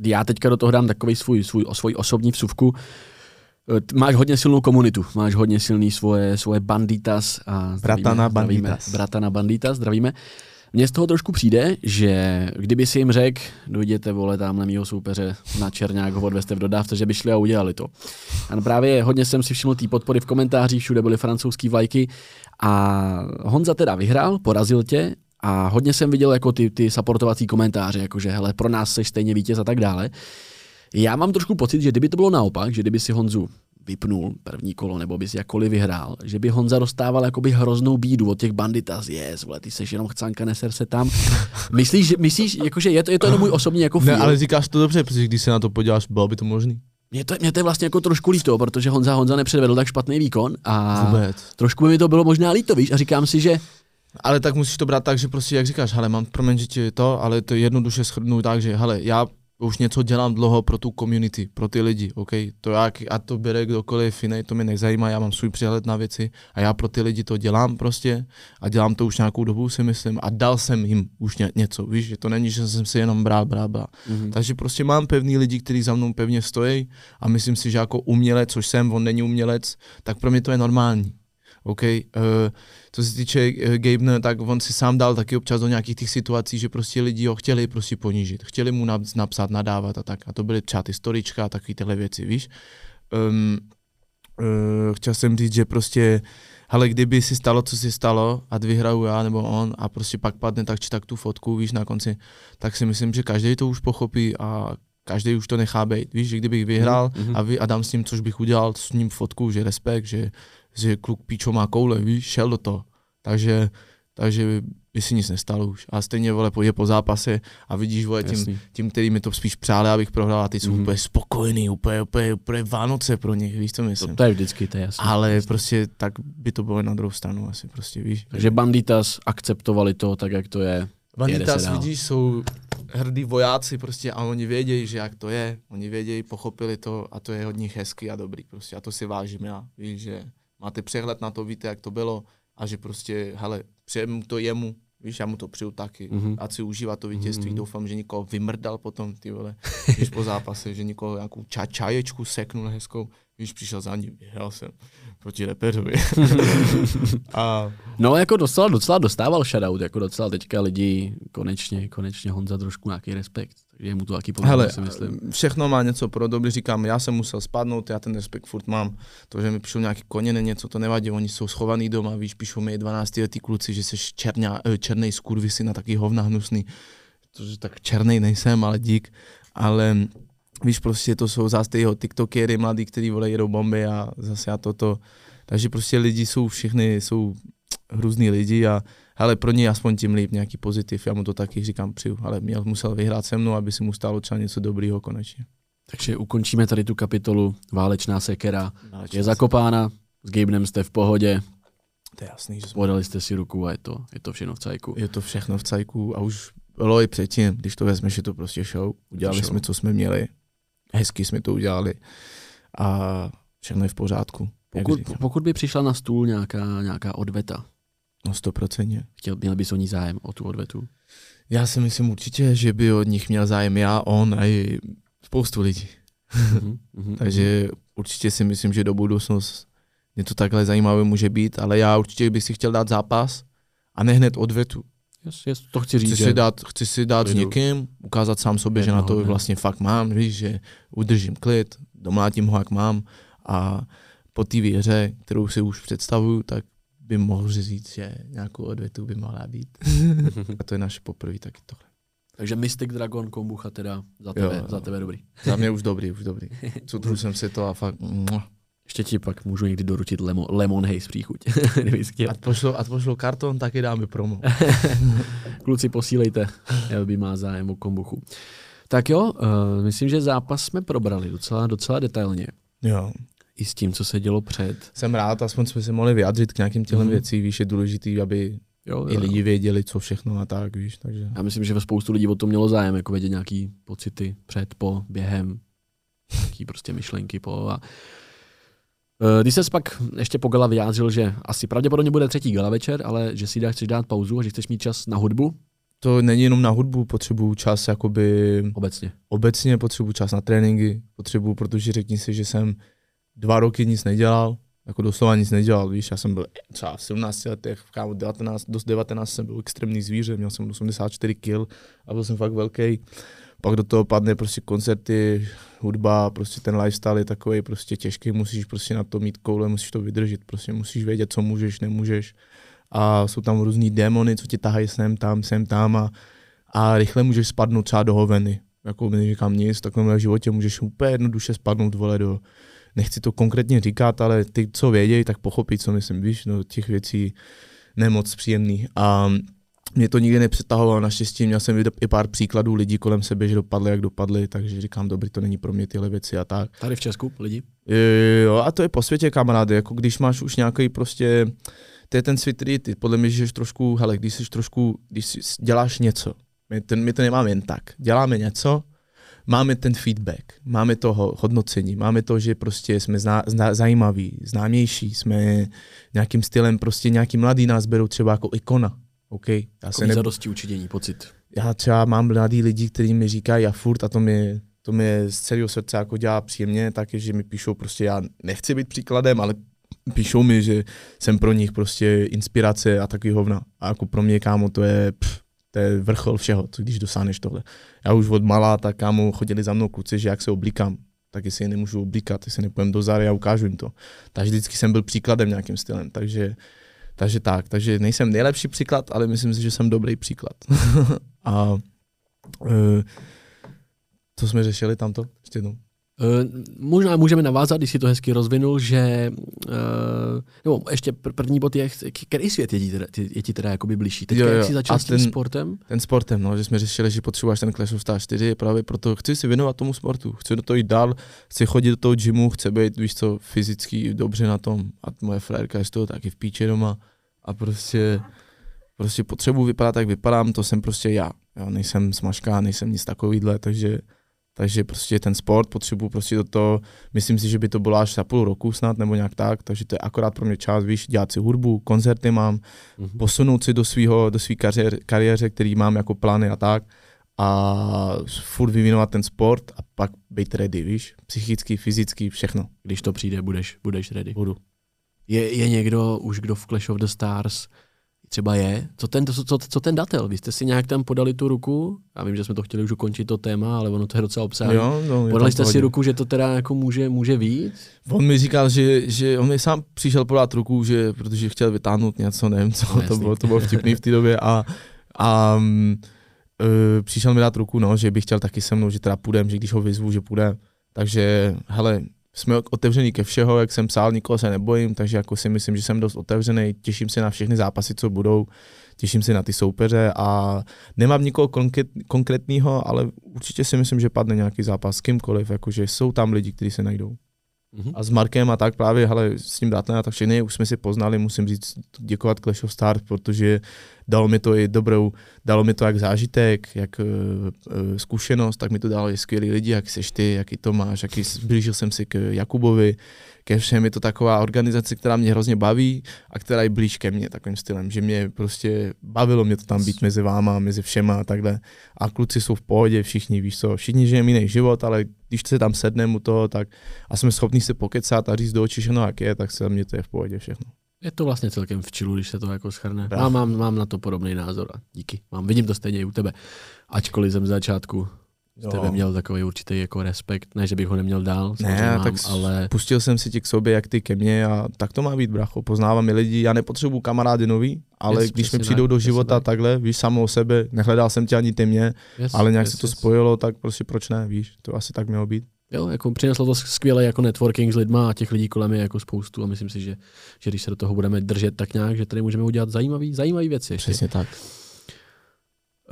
já teďka do toho dám takový svůj, svůj, svůj osobní vsuvku. Eh, máš hodně silnou komunitu, máš hodně silný svoje, svoje banditas a zdravíme, Bratana zdravíme, banditas. Bratana banditas, zdravíme. Mně z toho trošku přijde, že kdyby si jim řekl, dojděte vole tamhle mýho soupeře na Černák, ho odveste v dodávce, že by šli a udělali to. A právě hodně jsem si všiml té podpory v komentářích, všude byly francouzský vlajky a Honza teda vyhrál, porazil tě a hodně jsem viděl jako ty, ty supportovací komentáře, jakože hele, pro nás seš stejně vítěz a tak dále. Já mám trošku pocit, že kdyby to bylo naopak, že kdyby si Honzu vypnul první kolo, nebo by si jakkoliv vyhrál, že by Honza dostával jakoby hroznou bídu od těch banditas, yes, vole, ty seš jenom chcánka, neser se tam. Myslíš, že, myslíš jakože je to, je to jenom můj osobní jako feel? Ne, ale říkáš to dobře, protože když se na to podíváš, bylo by to možný. Mě to, mě to je vlastně jako trošku líto, protože Honza Honza nepředvedl tak špatný výkon a Vůbec. trošku by mi to bylo možná líto, víš, a říkám si, že ale tak musíš to brát tak, že prostě, jak říkáš, hele, mám, promiň, že ti to, ale to jednoduše shrnu tak, že hele, já už něco dělám dlouho pro tu community, pro ty lidi, OK? To jak, a to bere kdokoliv jiný, to mě nezajímá, já mám svůj přehled na věci a já pro ty lidi to dělám prostě a dělám to už nějakou dobu, si myslím, a dal jsem jim už ně, něco, víš, že to není, že jsem si jenom brá, brá, brá. Mm-hmm. Takže prostě mám pevný lidi, kteří za mnou pevně stojí a myslím si, že jako umělec, což jsem, on není umělec, tak pro mě to je normální. OK, uh, co se týče uh, Gabena, tak on si sám dal taky občas do nějakých těch situací, že prostě lidi ho chtěli prostě ponížit, chtěli mu napsat, nadávat a tak. A to byly třeba ty storička a takové tyhle věci, víš. Um, uh, chtěl jsem říct, že prostě, ale kdyby si stalo, co si stalo a vyhraju já nebo on a prostě pak padne tak či tak tu fotku, víš, na konci, tak si myslím, že každý to už pochopí a každý už to nechá být. Víš, že kdybych vyhrál mm-hmm. a, vy, a dám s ním, což bych udělal, s ním fotku, že respekt, že že kluk píčo má koule, víš, šel do toho. Takže, takže by si nic nestalo už. A stejně, vole, je po zápase a vidíš, vole, tím, tím, který mi to spíš přáli, abych prohrál a ty jsou mm. úplně spokojený, úplně, úplně, úplně Vánoce pro ně, víš, co myslím. To, to je vždycky, to je jasný. Ale jasný. prostě tak by to bylo na druhou stranu asi, prostě, víš. Takže Banditas akceptovali to tak, jak to je. Banditas, vidíš, jsou hrdí vojáci prostě a oni vědějí, že jak to je, oni vědějí, pochopili to a to je hodně hezký a dobrý prostě a to si vážím já, víš, že máte přehled na to, víte, jak to bylo a že prostě, hele, přejemu to jemu, víš, já mu to přiju taky, mm-hmm. ať si užívá to vítězství, mm-hmm. doufám, že nikoho vymrdal potom, ty vole, [laughs] když po zápase, že nikoho nějakou ča- čaječku seknul hezkou, víš, přišel za ním, hrál jsem proti reperovi. [laughs] a... No jako docela, docela dostával shoutout, jako docela teďka lidi, konečně, konečně Honza trošku nějaký respekt, takže mu to taky pomohlo, si myslím. všechno má něco pro dobrý, říkám, já jsem musel spadnout, já ten respekt furt mám, to, že mi píšou nějaký koně, něco, to nevadí, oni jsou schovaný doma, víš, píšou mi 12 letý kluci, že jsi černá, eh, černý skurvy na taký hovna hnusný, to, že tak černý nejsem, ale dík, ale víš, prostě to jsou zase ty jeho tiktokery mladí, kteří vole jedou bomby a zase já toto. Takže prostě lidi jsou všechny, jsou hrůzný lidi a ale pro něj aspoň tím líp nějaký pozitiv, já mu to taky říkám přiju, ale měl, musel vyhrát se mnou, aby si mu stalo třeba něco dobrýho konečně. Takže ukončíme tady tu kapitolu Válečná sekera. Válečná je zakopána, s Gabenem jste v pohodě. To je jasný, že jsme... Podali jste si ruku a je to, je to všechno v cajku. Je to všechno v cajku a už bylo i předtím, když to vezmeš, je to prostě show. Udělali show. jsme, co jsme měli hezky jsme to udělali a všechno je v pořádku. Pokud, pokud by přišla na stůl nějaká, nějaká odveta, No stoprocentně. Chtěl, měl bys o ní zájem, o tu odvetu? Já si myslím určitě, že by od nich měl zájem já, on a i spoustu lidí. Mm-hmm, [laughs] Takže určitě si myslím, že do budoucnost něco takhle zajímavé může být, ale já určitě bych si chtěl dát zápas a ne hned odvetu. Yes, yes, to chci říct. Chci si dát, chci si dát s někým, ukázat sám sobě, že na to ne. vlastně fakt mám, víš, že udržím klid, domlátím ho, jak mám a po té věře, kterou si už představuju, tak by mohl říct, že nějakou odvětu by mohla být. [laughs] a to je naše poprvé taky tohle. Takže Mystic Dragon kombucha teda za tebe, jo, za tebe dobrý. [laughs] za mě už dobrý, už dobrý. [laughs] Cutru jsem si to a fakt... Ještě ti pak můžu někdy doručit lemon, lemon haze příchuť. a pošlo, a pošlo karton, taky dáme promo. Kluci, posílejte, by má zájem o kombuchu. Tak jo, uh, myslím, že zápas jsme probrali docela, docela detailně. Jo. I s tím, co se dělo před. Jsem rád, aspoň jsme se mohli vyjádřit k nějakým těmhle mm. věcím, víš, je důležitý, aby jo, jo, i lidi věděli, co všechno a tak, víš, takže. Já myslím, že ve spoustu lidí o tom mělo zájem, jako vědět nějaký pocity před, po, během, nějaký prostě myšlenky po a Eh, když se pak ještě po gala vyjádřil, že asi pravděpodobně bude třetí gala večer, ale že si dá, chceš dát pauzu a že chceš mít čas na hudbu, to není jenom na hudbu, potřebuju čas jakoby... Obecně. Obecně potřebuju čas na tréninky, potřebuju, protože řekni si, že jsem dva roky nic nedělal, jako doslova nic nedělal, víš, já jsem byl třeba v 17 letech, kámo 19, dost 19 jsem byl extrémní zvíře, měl jsem 84 kg a byl jsem fakt velký pak do toho padne prostě koncerty, hudba, prostě ten lifestyle je takový prostě těžký, musíš prostě na to mít koule, musíš to vydržet, prostě musíš vědět, co můžeš, nemůžeš. A jsou tam různý démony, co tě tahají sem, tam, sem, tam a, a rychle můžeš spadnout třeba do hoveny. Jako neříkám nic, v takovém životě můžeš úplně jednoduše spadnout, vole, do, nechci to konkrétně říkat, ale ty, co vědějí, tak pochopí, co myslím, víš, no těch věcí nemoc příjemný. A mě to nikdy nepřetahovalo, naštěstí měl jsem i pár příkladů lidí kolem sebe, že dopadly, jak dopadly, takže říkám, dobrý, to není pro mě tyhle věci a tak. Tady v Česku lidi? Jo, a to je po světě, kamarády, jako když máš už nějaký prostě, to je ten svět, který ty, podle mě, že jsi trošku, hele, když jsi trošku, když jsi, děláš něco, my to, my to nemáme jen tak, děláme něco, máme ten feedback, máme to hodnocení, máme to, že prostě jsme zna, zna, zajímaví, známější, jsme nějakým stylem, prostě nějaký mladý nás berou třeba jako ikona. Okay? Já se ne... zadosti učinění, pocit. Já třeba mám mladý lidi, kteří mi říkají, já furt, a to mi, to mi z celého srdce jako dělá příjemně, taky, že mi píšou prostě, já nechci být příkladem, ale píšou mi, že jsem pro nich prostě inspirace a taky hovna. A jako pro mě, kámo, to je, pff, to je vrchol všeho, co když dosáhneš tohle. Já už od malá, tak kámo, chodili za mnou kluci, že jak se oblíkám, tak jestli je nemůžu oblíkat, jestli nepojem do Zary a ukážu jim to. Takže vždycky jsem byl příkladem nějakým stylem, takže, takže tak, takže nejsem nejlepší příklad, ale myslím si, že jsem dobrý příklad. [laughs] a uh, co jsme řešili tamto? Ještě jednou. Uh, možná můžeme navázat, když si to hezky rozvinul, že uh, nebo ještě pr- první bod je, který svět je ti teda, je ti teda jakoby blížší? Teď jak jsi začal s tím ten, sportem? Ten sportem, no, že jsme řešili, že potřebuješ ten Clash of Stars 4, právě proto chci si věnovat tomu sportu, chci do toho jít dál, chci chodit do toho gymu, chci být, víš co, fyzicky dobře na tom a moje frérka je z toho taky v píče doma a prostě, prostě potřebuji vypadat, jak vypadám, to jsem prostě já. já nejsem smažka, nejsem nic takovýhle, takže takže prostě ten sport potřebuji prostě do toho, myslím si, že by to bylo až za půl roku snad nebo nějak tak, takže to je akorát pro mě čas, víš, dělat si hudbu, koncerty mám, mm-hmm. posunout si do svého, do svý kariér, kariéře, který mám jako plány a tak a furt vyvinovat ten sport a pak být ready, víš, psychicky, fyzicky, všechno. Když to přijde, budeš, budeš ready. Budu. Je, je někdo už, kdo v Clash of the Stars třeba je. Co ten, co, co, ten datel? Vy jste si nějak tam podali tu ruku? Já vím, že jsme to chtěli už ukončit to téma, ale ono to je docela obsáhlé. No, podali jste si ruku, že to teda jako může, může víc? On mi říkal, že, že on mi sám přišel podat ruku, že, protože chtěl vytáhnout něco, nevím co, no, to, bylo, to bylo vtipný v té době a, a uh, přišel mi dát ruku, no, že bych chtěl taky se mnou, že teda půjdem, že když ho vyzvu, že půjde. Takže, hele, jsme otevření ke všeho, jak jsem psal, nikoho se nebojím, takže jako si myslím, že jsem dost otevřený, těším se na všechny zápasy, co budou, těším se na ty soupeře a nemám nikoho konkrét, konkrétního, ale určitě si myslím, že padne nějaký zápas s kýmkoliv, jakože jsou tam lidi, kteří se najdou. Mm-hmm. A s Markem a tak právě, hele, s tím Datlem a tak všechny už jsme si poznali, musím říct, děkovat Clash of Stars, protože dalo mi to i dobrou, dalo mi to jak zážitek, jak uh, zkušenost, tak mi to dalo i skvělý lidi, jak seš ty, jaký to máš, jaký zblížil jsem si k Jakubovi, ke všem je to taková organizace, která mě hrozně baví a která je blíž ke mně takovým stylem, že mě prostě bavilo mě to tam být mezi váma, mezi všema a takhle. A kluci jsou v pohodě, všichni, víš co, všichni žijeme jiný život, ale když se tam sedneme u toho, tak a jsme schopni se pokecat a říct do očí všechno, jak je, tak se mě to je v pohodě všechno. Je to vlastně celkem v čilu, když se to jako schrne. Mám, mám, mám na to podobný názor a díky. Mám, vidím to stejně i u tebe. Ačkoliv jsem z začátku z tebe měl takový určitý jako respekt, ne, že bych ho neměl dál, ne, mám, tak ale... pustil jsem si ti k sobě, jak ty ke mně a tak to má být, bracho, poznávám i lidi, já nepotřebuju kamarády nový, ale yes, když mi přijdou tak, do života tak. takhle, víš, samo o sebe, nehledal jsem tě ani ty mě, yes, ale nějak yes, se to yes. spojilo, tak prostě proč ne, víš, to asi tak mělo být. Jo, jako přineslo to skvěle jako networking s lidma a těch lidí kolem je jako spoustu a myslím si, že, že když se do toho budeme držet tak nějak, že tady můžeme udělat zajímavé zajímavý věci. Ještě. Přesně tak.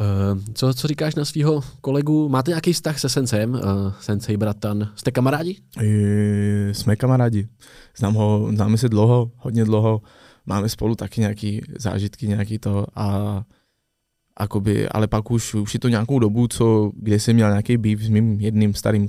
Uh, co, co říkáš na svého kolegu? Máte nějaký vztah se Sencem, uh, Sensei Bratan? Jste kamarádi? E, jsme kamarádi. Znám ho, známe se dlouho, hodně dlouho. Máme spolu taky nějaký zážitky, nějaký to a akoby, ale pak už, už je to nějakou dobu, co, kde jsem měl nějaký býv s mým jedným starým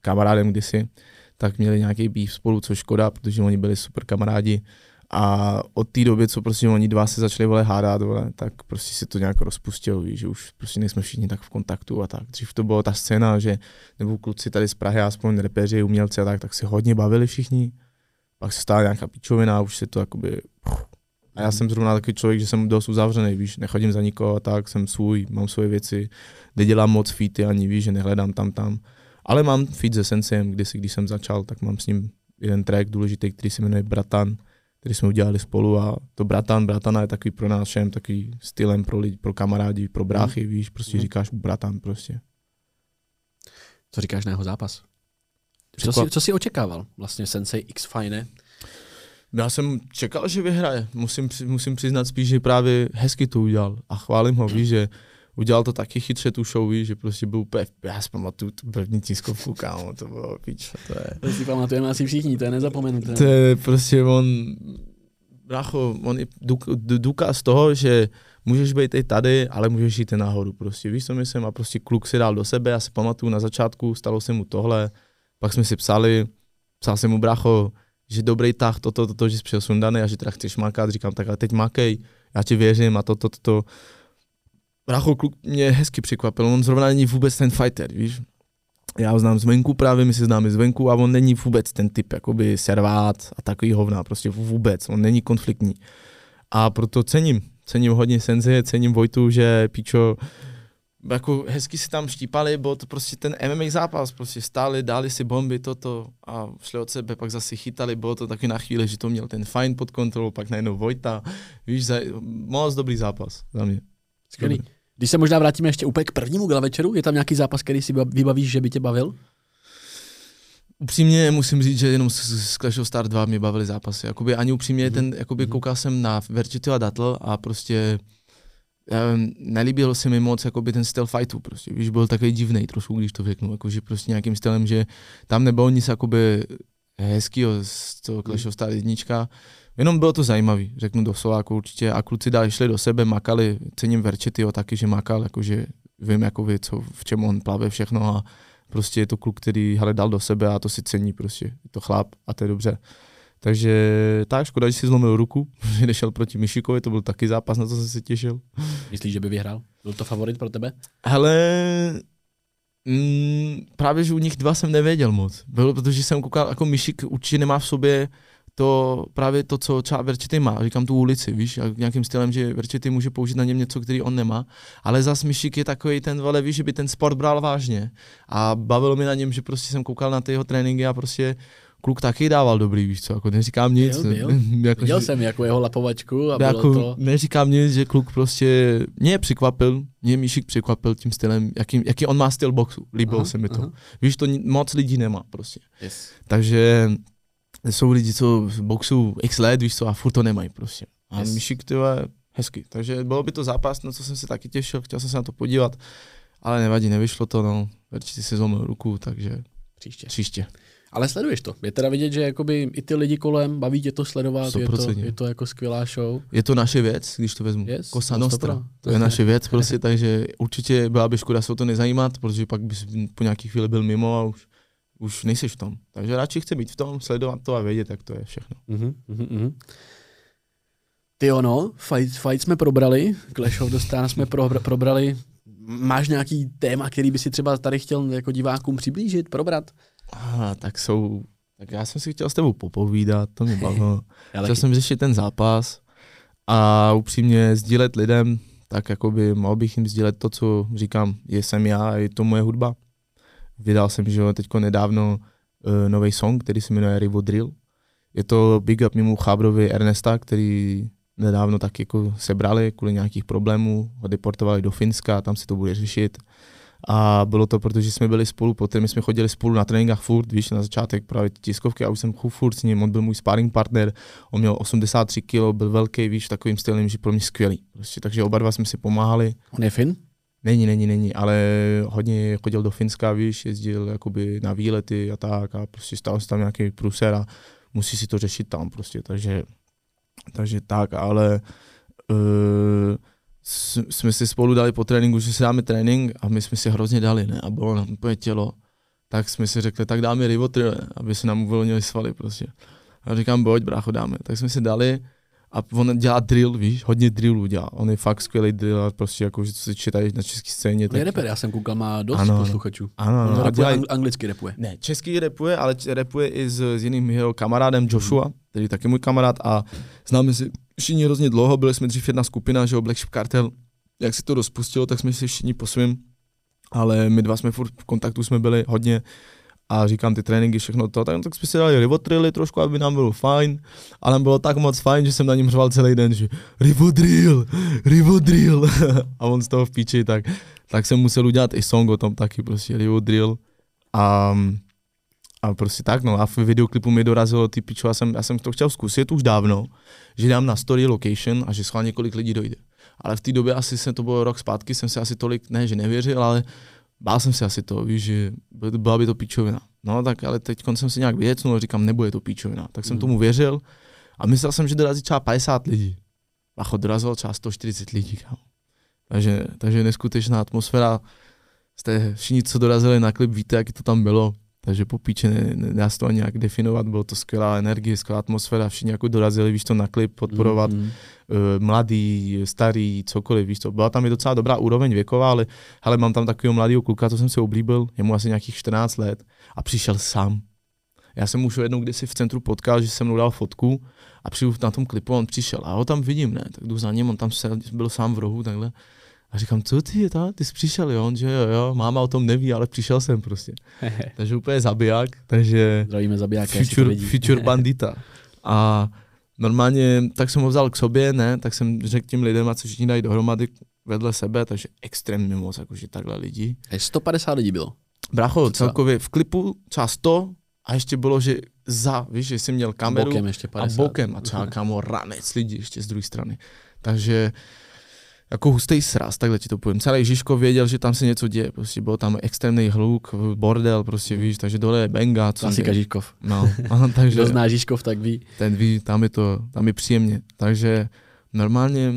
kamarádem kdysi, tak měli nějaký býv spolu, což škoda, protože oni byli super kamarádi a od té doby, co prostě oni dva se začali vole hádat, vole, tak prostě se to nějak rozpustilo, víš, že už prostě nejsme všichni tak v kontaktu a tak. Dřív to byla ta scéna, že nebo kluci tady z Prahy, aspoň repeři, umělci a tak, tak se hodně bavili všichni. Pak se stala nějaká pičovina a už se to jakoby... A já jsem zrovna takový člověk, že jsem dost uzavřený, víš, nechodím za nikoho a tak, jsem svůj, mám svoje věci, nedělám moc feety ani, víš, že nehledám tam tam. Ale mám feed se Sensem, když, jsem začal, tak mám s ním jeden track důležitý, který se jmenuje Bratan, který jsme udělali spolu a to bratan, bratana je takový pro nás všem takový stylem pro lidi, pro kamarádi, pro bráchy, mm. víš, prostě mm. říkáš bratan prostě. Co říkáš na jeho zápas? Co jsi, co jsi očekával vlastně Sensei X Fine? Já jsem čekal, že vyhraje. Musím, musím přiznat spíš, že právě hezky to udělal a chválím ho, víš, že udělal to taky chytře tu show, víš, že prostě byl úplně, já si pamatuju tu první tiskovku, kámo, to bylo píč, to je. To si pamatujeme asi všichni, to je nezapomenuté. To je prostě on, Bracho, on je důk- důkaz toho, že můžeš být i tady, ale můžeš jít i nahoru. Prostě víš, co myslím? A prostě kluk si dal do sebe, já si pamatuju na začátku, stalo se mu tohle, pak jsme si psali, psal jsem mu bracho, že dobrý tah, toto, toto, to, že jsi přijel sundaný a že teda chceš makat, říkám, tak ale teď makej, já ti věřím a toto, toto. To, to. Bracho, kluk mě hezky překvapil, on zrovna není vůbec ten fighter, víš. Já ho znám zvenku právě, my si známe zvenku a on není vůbec ten typ, jakoby servát a takový hovna, prostě vůbec, on není konfliktní. A proto cením, cením hodně Senze, cením Vojtu, že Píčo, jako hezky si tam štípali, bylo to prostě ten MMA zápas, prostě stáli, dali si bomby, toto a šli od sebe, pak zase chytali, bylo to taky na chvíli, že to měl ten fajn pod kontrolou, pak najednou Vojta, víš, za, moc dobrý zápas za mě. Skvělý. Když se možná vrátíme ještě úplně k prvnímu gala večeru, je tam nějaký zápas, který si vybavíš, že by tě bavil? Upřímně musím říct, že jenom z Clash of Stars 2 mě bavily zápasy. Jakoby ani upřímně, mm-hmm. ten, jakoby koukal jsem na Vertitu a Dattle a prostě um, nelíbil se mi moc jakoby ten styl fightu, prostě, víš, byl takový divný trošku, když to řeknu, jakože prostě nějakým stylem, že tam nebylo nic jakoby hezkýho z toho Clash of Stars jednička, jenom bylo to zajímavý, řeknu do Soláku určitě a kluci dali šli do sebe, makali, cením Verčetyho taky, že makal, jakože vím, jako vy, co, v čem on plave všechno a prostě je to kluk, který hele, dal do sebe a to si cení prostě, je to chlap a to je dobře. Takže tak, škoda, že si zlomil ruku, [laughs] že nešel proti Mišikovi, to byl taky zápas, na to jsem se těšil. Myslíš, že by vyhrál? Byl to favorit pro tebe? Hele, mm, právě, že u nich dva jsem nevěděl moc. Bylo, protože jsem koukal, jako Mišik určitě nemá v sobě to právě to, co třeba Verčety má, říkám tu ulici, víš, nějakým stylem, že Verčety může použít na něm něco, který on nemá, ale zas Mišik je takový ten, vole, víš, že by ten sport bral vážně a bavilo mi na něm, že prostě jsem koukal na ty jeho tréninky a prostě kluk taky dával dobrý, víš co, jako neříkám nic. Byl, byl. [laughs] jako, Viděl že, jsem jako jeho lapovačku a jako, bylo to... Neříkám nic, že kluk prostě mě překvapil, mě Míšik překvapil tím stylem, jaký, jaký on má styl boxu, líbilo aha, se mi to. Aha. Víš, to moc lidí nemá prostě. Yes. Takže jsou lidi, co v boxu x let, víš co, a furt to nemají prostě. A yes. Míšik, ty hezky. Takže bylo by to zápas, na co jsem se taky těšil, chtěl jsem se na to podívat, ale nevadí, nevyšlo to, no. Určitě si zlomil ruku, takže příště. příště. Ale sleduješ to. Je teda vidět, že jakoby i ty lidi kolem baví tě to sledovat, je to, je to jako skvělá show. Je to naše věc, když to vezmu. Yes, Kosa Nostra. To je naše věc prostě, [laughs] takže určitě byla by škoda se o to nezajímat, protože pak bys po nějaký chvíli byl mimo a už, už nejseš v tom. Takže radši chci být v tom, sledovat to a vědět, jak to je všechno. Uh-huh, uh-huh. Ty ono, fight, fight jsme probrali, Clash of the Stars jsme pro, probrali. Máš nějaký téma, který by si třeba tady chtěl jako divákům přiblížit, probrat? Aha, tak jsou, tak já jsem si chtěl s tebou popovídat, to mě bavilo. [laughs] chtěl jsem řešit ten zápas a upřímně sdílet lidem, tak jakoby mohl bych jim sdílet to, co říkám, jsem já a je to moje hudba. Vydal jsem, že teďko nedávno uh, eh, nový song, který se jmenuje Rivo Drill. Je to big up mimo Chábrovi Ernesta, který nedávno tak jako sebrali kvůli nějakých problémů, ho deportovali do Finska, tam si to bude řešit. A bylo to, protože jsme byli spolu, poté my jsme chodili spolu na tréninkách furt, víš, na začátek právě tiskovky a už jsem furt s ním, on byl můj sparring partner, on měl 83 kg, byl velký, víš, takovým stylem, že pro mě skvělý. Prostě, takže oba dva jsme si pomáhali. On je Fin? Není, není, není, ale hodně chodil do Finska, víš, jezdil jakoby na výlety a tak a prostě stál se tam nějaký pruser a musí si to řešit tam prostě, takže, takže tak, ale uh, jsme si spolu dali po tréninku, že si dáme trénink a my jsme si hrozně dali, ne, a bylo nám úplně tělo. Tak jsme si řekli, tak dáme rivotril, aby se nám uvolnili svaly prostě. A říkám, pojď brácho, dáme. Tak jsme si dali a on dělá drill, víš, hodně drillů dělá. On je fakt skvělý drill, prostě jako, že to si čítají na české scéně. Tak... Je reper, já jsem koukal, má dost ano, posluchačů. Ano, ano. Repuje, dělá... anglicky repuje. Ne, český repuje, ale repuje i s, s jiným jeho kamarádem Joshua, hmm. který je taky můj kamarád a známe si všichni hrozně dlouho, byli jsme dřív jedna skupina, že jo, Black Sheep Cartel, jak si to rozpustilo, tak jsme si všichni po svým, ale my dva jsme furt v kontaktu jsme byli hodně a říkám ty tréninky, všechno to, tak, tak jsme si dali rivotrily trošku, aby nám bylo fajn, ale bylo tak moc fajn, že jsem na něm řval celý den, že rivodrill, rivodrill [laughs] a on z toho v píči, tak, tak jsem musel udělat i song o tom taky, prostě rivodrill a a prostě tak, no a v videoklipu mi dorazilo ty pičo, já jsem, já jsem to chtěl zkusit už dávno, že dám na story location a že schválně několik lidí dojde. Ale v té době asi se to bylo rok zpátky, jsem si asi tolik, ne, že nevěřil, ale bál jsem si asi to, víš, že byla by to píčovina. No tak ale teď jsem si nějak vyjecnul, říkám, nebude to píčovina. Tak jsem mm. tomu věřil A myslel jsem, že dorazí třeba 50 lidí. A dorazilo třeba 140 lidí, kámo. Takže, takže neskutečná atmosféra. Jste všichni, co dorazili na klip, víte, jak to tam bylo. Takže po píče ne, ne, dá se to ani nějak definovat, bylo to skvělá energie, skvělá atmosféra, všichni jako dorazili, víš to, na klip podporovat, mm-hmm. uh, mladý, starý, cokoliv, víš to. Byla tam i docela dobrá úroveň věková, ale hele, mám tam takového mladého kluka, co jsem si oblíbil, je mu asi nějakých 14 let a přišel sám. Já jsem už jednou kdysi v centru potkal, že jsem mu dal fotku a přijdu na tom klipu, on přišel a ho tam vidím, ne, tak jdu za ním, on tam se, byl sám v rohu, takhle. A říkám, co ty, ta? ty jsi přišel, jo? On, že jo, jo, máma o tom neví, ale přišel jsem prostě. [laughs] takže úplně zabiják, takže Zdravíme zabiják, future, future [laughs] bandita. A normálně, tak jsem ho vzal k sobě, ne, tak jsem řekl těm lidem, a co všichni dají dohromady vedle sebe, takže extrémně moc, jakože takhle lidí. A 150 lidí bylo. Bracho, celkově v klipu třeba 100 a ještě bylo, že za, víš, že jsem měl kameru bokem ještě 50. a bokem a třeba [laughs] kámo ranec lidí ještě z druhé strany. Takže jako hustý sraz, takhle ti to povím. Celý Žižko věděl, že tam se něco děje, prostě byl tam extrémní hluk, bordel, prostě víš, takže dole je benga. Klasika Žižkov. No, aha, [laughs] takže, Kdo zná Žižkov, tak ví. Ten ví, tam je to, tam je příjemně. Takže normálně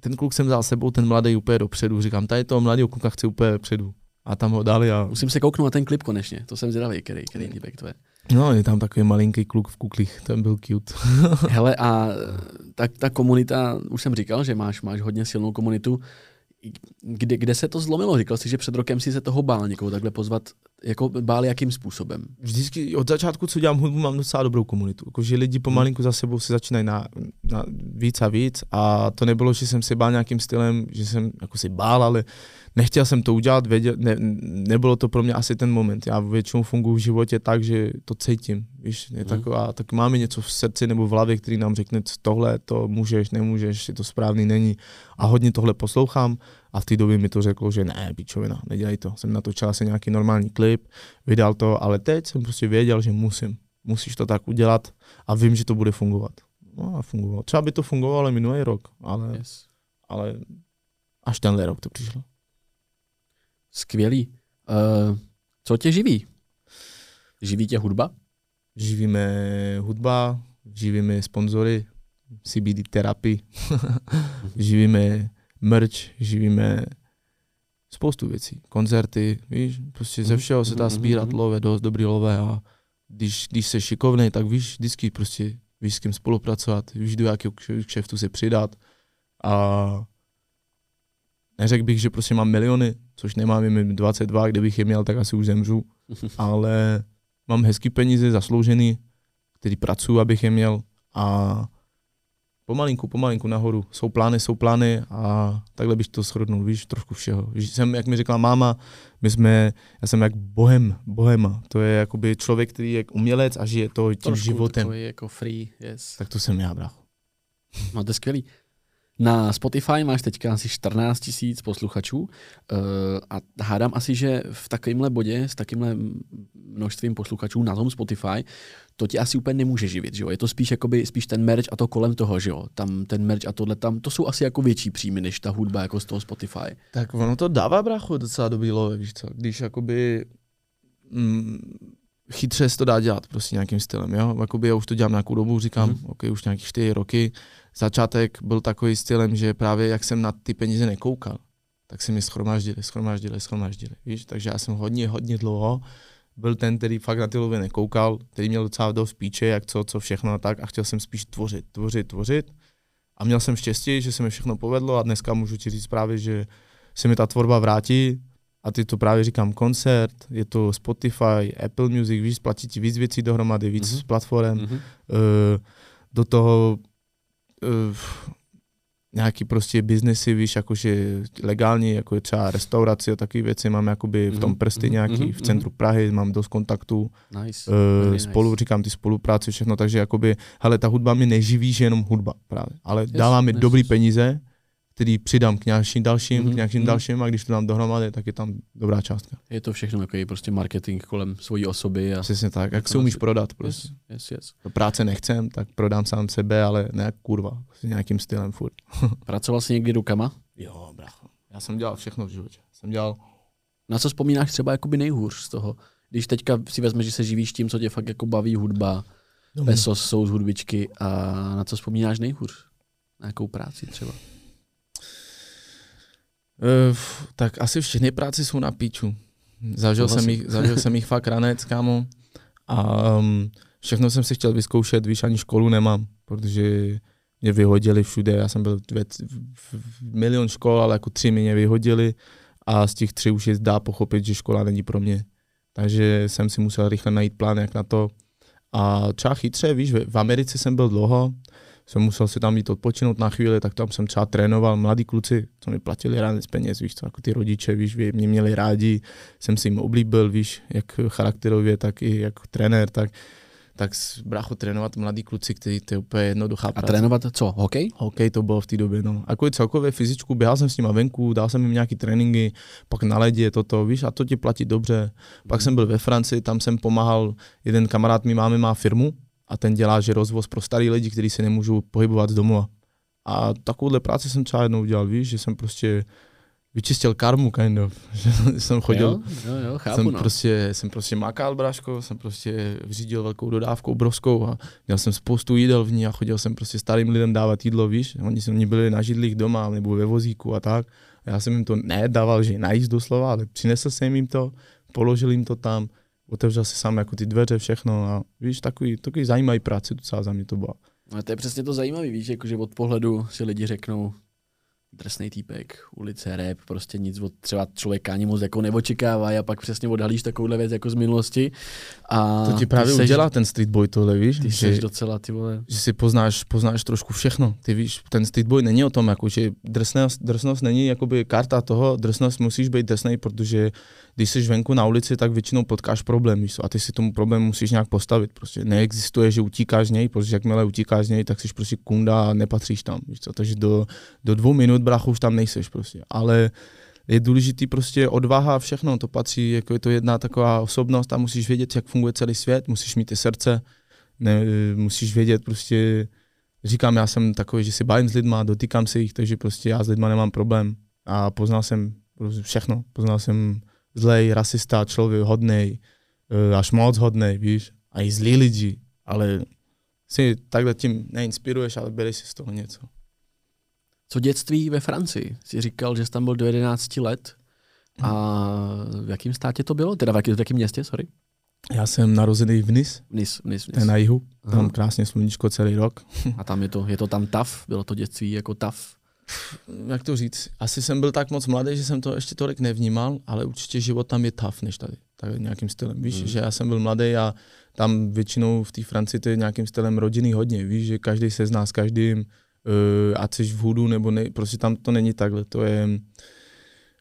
ten kluk jsem vzal sebou, ten mladý úplně dopředu, říkám, tady toho mladého kluka chci úplně předu. A tam ho dali a... Musím se kouknout na ten klip konečně, to jsem zvědavý, který, který týpek to je. No, je tam takový malinký kluk v kuklích, ten byl cute. [laughs] Hele, a tak ta komunita, už jsem říkal, že máš, máš hodně silnou komunitu. Kde, kde se to zlomilo? Říkal jsi, že před rokem si se toho bál někoho takhle pozvat. Jako bál jakým způsobem? Vždycky od začátku, co dělám hudbu, mám docela dobrou komunitu. Jako, že lidi pomalinku za sebou se začínají na, na víc a víc a to nebylo, že jsem si bál nějakým stylem, že jsem jako si bál, ale nechtěl jsem to udělat, věděl, ne, nebylo to pro mě asi ten moment. Já většinou funguji v životě tak, že to cítím. Víš, je mm. taková, tak máme něco v srdci nebo v hlavě, který nám řekne, tohle to můžeš, nemůžeš, je to správný, není. A hodně tohle poslouchám a v té době mi to řeklo, že ne, pičovina, nedělej to. Jsem natočil asi nějaký normální klip, vydal to, ale teď jsem prostě věděl, že musím. Musíš to tak udělat a vím, že to bude fungovat. No a fungovalo. Třeba by to fungovalo minulý rok, ale, yes. ale až tenhle rok to přišlo. Skvělý. Uh, co tě živí? Živí tě hudba? Živíme hudba, živíme sponzory, CBD terapii, [laughs] živíme merch, živíme spoustu věcí, koncerty, víš, prostě ze mhm. všeho se dá mhm, sbírat mhm. lové, dost dobrý lové a když, když jsi šikovný, tak víš vždycky prostě víš s kým spolupracovat, víš do jakého kšeftu se přidat a neřekl bych, že prostě mám miliony, což nemám, je 22, kdybych je měl, tak asi už zemřu, [laughs] ale mám hezký peníze zasloužený, který pracuji, abych je měl a pomalinku, pomalinku nahoru. Jsou plány, jsou plány a takhle bych to shodnul, víš, trošku všeho. Víš, jsem, jak mi řekla máma, my jsme, já jsem jak bohem, bohema. To je jakoby člověk, který je umělec a žije to tím trošku životem. Trošku jako free, yes. Tak to jsem já, brácho. No to je skvělý. Na Spotify máš teďka asi 14 tisíc posluchačů uh, a hádám asi, že v takovémhle bodě s takovýmhle množstvím posluchačů na tom Spotify to ti asi úplně nemůže živit, že jo? Je to spíš jakoby, spíš ten merch a to kolem toho, že jo? Tam ten merch a tohle tam, to jsou asi jako větší příjmy, než ta hudba jako z toho Spotify. Tak ono to dává brachu docela dobrý love, víš co? Když jakoby mm, chytře se to dá dělat prostě nějakým stylem, jo? Jakoby já už to dělám nějakou dobu, říkám, mm-hmm. ok, už nějakých čtyři roky, začátek byl takový stylem, že právě jak jsem na ty peníze nekoukal, tak se mi schromáždili, schromáždili, schromáždili, víš, takže já jsem hodně, hodně dlouho byl ten, který fakt na ty lovy nekoukal, který měl docela dost píče, jak co, co všechno a tak a chtěl jsem spíš tvořit, tvořit, tvořit a měl jsem štěstí, že se mi všechno povedlo a dneska můžu ti říct právě, že se mi ta tvorba vrátí a ty to právě říkám koncert, je to Spotify, Apple Music, víš, platí ti víc věcí dohromady, víc mm-hmm. platform, mm-hmm. Uh, do toho uh, nějaký prostě biznesy, víš, jakože legální, jako je třeba restaurace a takové věci, mám jakoby v tom mhm, prsty mm-hmm, nějaký, mm-hmm, v centru Prahy, mám dost kontaktů, nice, uh, spolu, nice. říkám ty spolupráce, všechno, takže jakoby, hele, ta hudba mě neživí, že jenom hudba právě, ale yes, dává mi yes, dobrý yes. peníze, který přidám k nějakým dalším, mm-hmm. k nějakým mm-hmm. dalším a když to dám dohromady, tak je tam dobrá částka. Je to všechno takový prostě marketing kolem svojí osoby. A Přesně tak, jak se umíš prodat prostě. Yes, yes, yes. Do práce nechcem, tak prodám sám sebe, ale ne kurva, s nějakým stylem furt. [laughs] Pracoval jsi někdy rukama? Jo, bracho. Já jsem dělal všechno v životě. Jsem dělal... Na co vzpomínáš třeba jakoby nejhůř z toho? Když teďka si vezmeš, že se živíš tím, co tě fakt jako baví hudba, no. pesos jsou z hudbičky a na co vzpomínáš nejhůř? Na jakou práci třeba? Uh, tak asi všechny práce jsou na píču. Zažil, jsem jich, zažil jsem jich fakt ranec, kámo. A um, všechno jsem si chtěl vyzkoušet, víš, ani školu nemám, protože mě vyhodili všude. Já jsem byl v milion škol, ale jako tři mě vyhodili a z těch tři už je dá pochopit, že škola není pro mě. Takže jsem si musel rychle najít plán, jak na to. A třeba chytře, víš, v Americe jsem byl dlouho, jsem musel si tam jít odpočinout na chvíli, tak tam jsem třeba trénoval mladí kluci, co mi platili rány z peněz, víš co, jako ty rodiče, víš, mě měli rádi, jsem si jim oblíbil, víš, jak charakterově, tak i jako trenér, tak tak brácho trénovat mladí kluci, kteří to je úplně jednoduchá práce. A trénovat co? Hokej? Hokej to bylo v té době, no. Jako celkově fyzičku, běhal jsem s nimi venku, dal jsem jim nějaký tréninky, pak na ledě toto, víš, a to ti platí dobře. Pak mm. jsem byl ve Francii, tam jsem pomáhal, jeden kamarád mi máme má firmu a ten dělá, že rozvoz pro starý lidi, kteří se nemůžou pohybovat z domova. A takovouhle práci jsem třeba jednou udělal, víš, že jsem prostě vyčistil karmu, kind of. [laughs] Že jsem chodil, jo, jo, jo, chápu, jsem, no. prostě, jsem prostě makal, bráško, jsem prostě řídil velkou dodávku obrovskou a měl jsem spoustu jídel v ní a chodil jsem prostě starým lidem dávat jídlo, víš, oni, oni byli na židlích doma nebo ve vozíku a tak. A já jsem jim to nedával, že najíst doslova, ale přinesl jsem jim to, položil jim to tam, otevřel si sám jako ty dveře, všechno a víš, takový, takový zajímavý práce docela za mě to bylo. A to je přesně to zajímavé, víš, jakože od pohledu si lidi řeknou, drsný týpek, ulice, rap, prostě nic od třeba člověka ani moc jako neočekává a pak přesně odhalíš takovouhle věc jako z minulosti. A to ti právě seš, udělá ten street boy tohle, víš? Ty že, docela, ty vole. Že si poznáš, poznáš trošku všechno, ty víš, ten street boy není o tom, jako, že drsnost, drsnost není jakoby karta toho, drsnost musíš být drsný, protože když jsi venku na ulici, tak většinou potkáš problém, víš, a ty si tomu problém musíš nějak postavit, prostě. Neexistuje, že utíkáš z něj, protože jakmile utíkáš z něj, tak jsi prostě kunda a nepatříš tam, víš co, takže do, do dvou minut, brachu, už tam nejseš prostě, ale je důležitý prostě odvaha a všechno, to patří, jako je to jedna taková osobnost a musíš vědět, jak funguje celý svět, musíš mít ty srdce, ne, musíš vědět prostě, říkám, já jsem takový, že si bavím s lidma, dotýkám se jich, takže prostě já s lidma nemám problém. A poznal jsem všechno, poznal jsem zlej, rasista, člověk hodnej, e, až moc hodnej, víš, a i zlí lidi, ale si takhle tím neinspiruješ, ale bereš si z toho něco. Co dětství ve Francii? Jsi říkal, že jsi tam byl do 11 let. A v jakém státě to bylo? Teda v, jakém, v jakém městě, sorry? Já jsem narozený v Nis. Nis, Nis, Nis. Na jihu. Tam Aha. krásně sluníčko celý rok. A tam je to, je to tam taf? Bylo to dětství jako taf? Jak to říct, asi jsem byl tak moc mladý, že jsem to ještě tolik nevnímal, ale určitě život tam je tough než tady, tak nějakým stylem, víš, hmm. že já jsem byl mladý a tam většinou v té Francii to je nějakým stylem rodiny hodně, víš, že každý se zná s každým, uh, ať jsi v hudu nebo ne, prostě tam to není takhle, to je,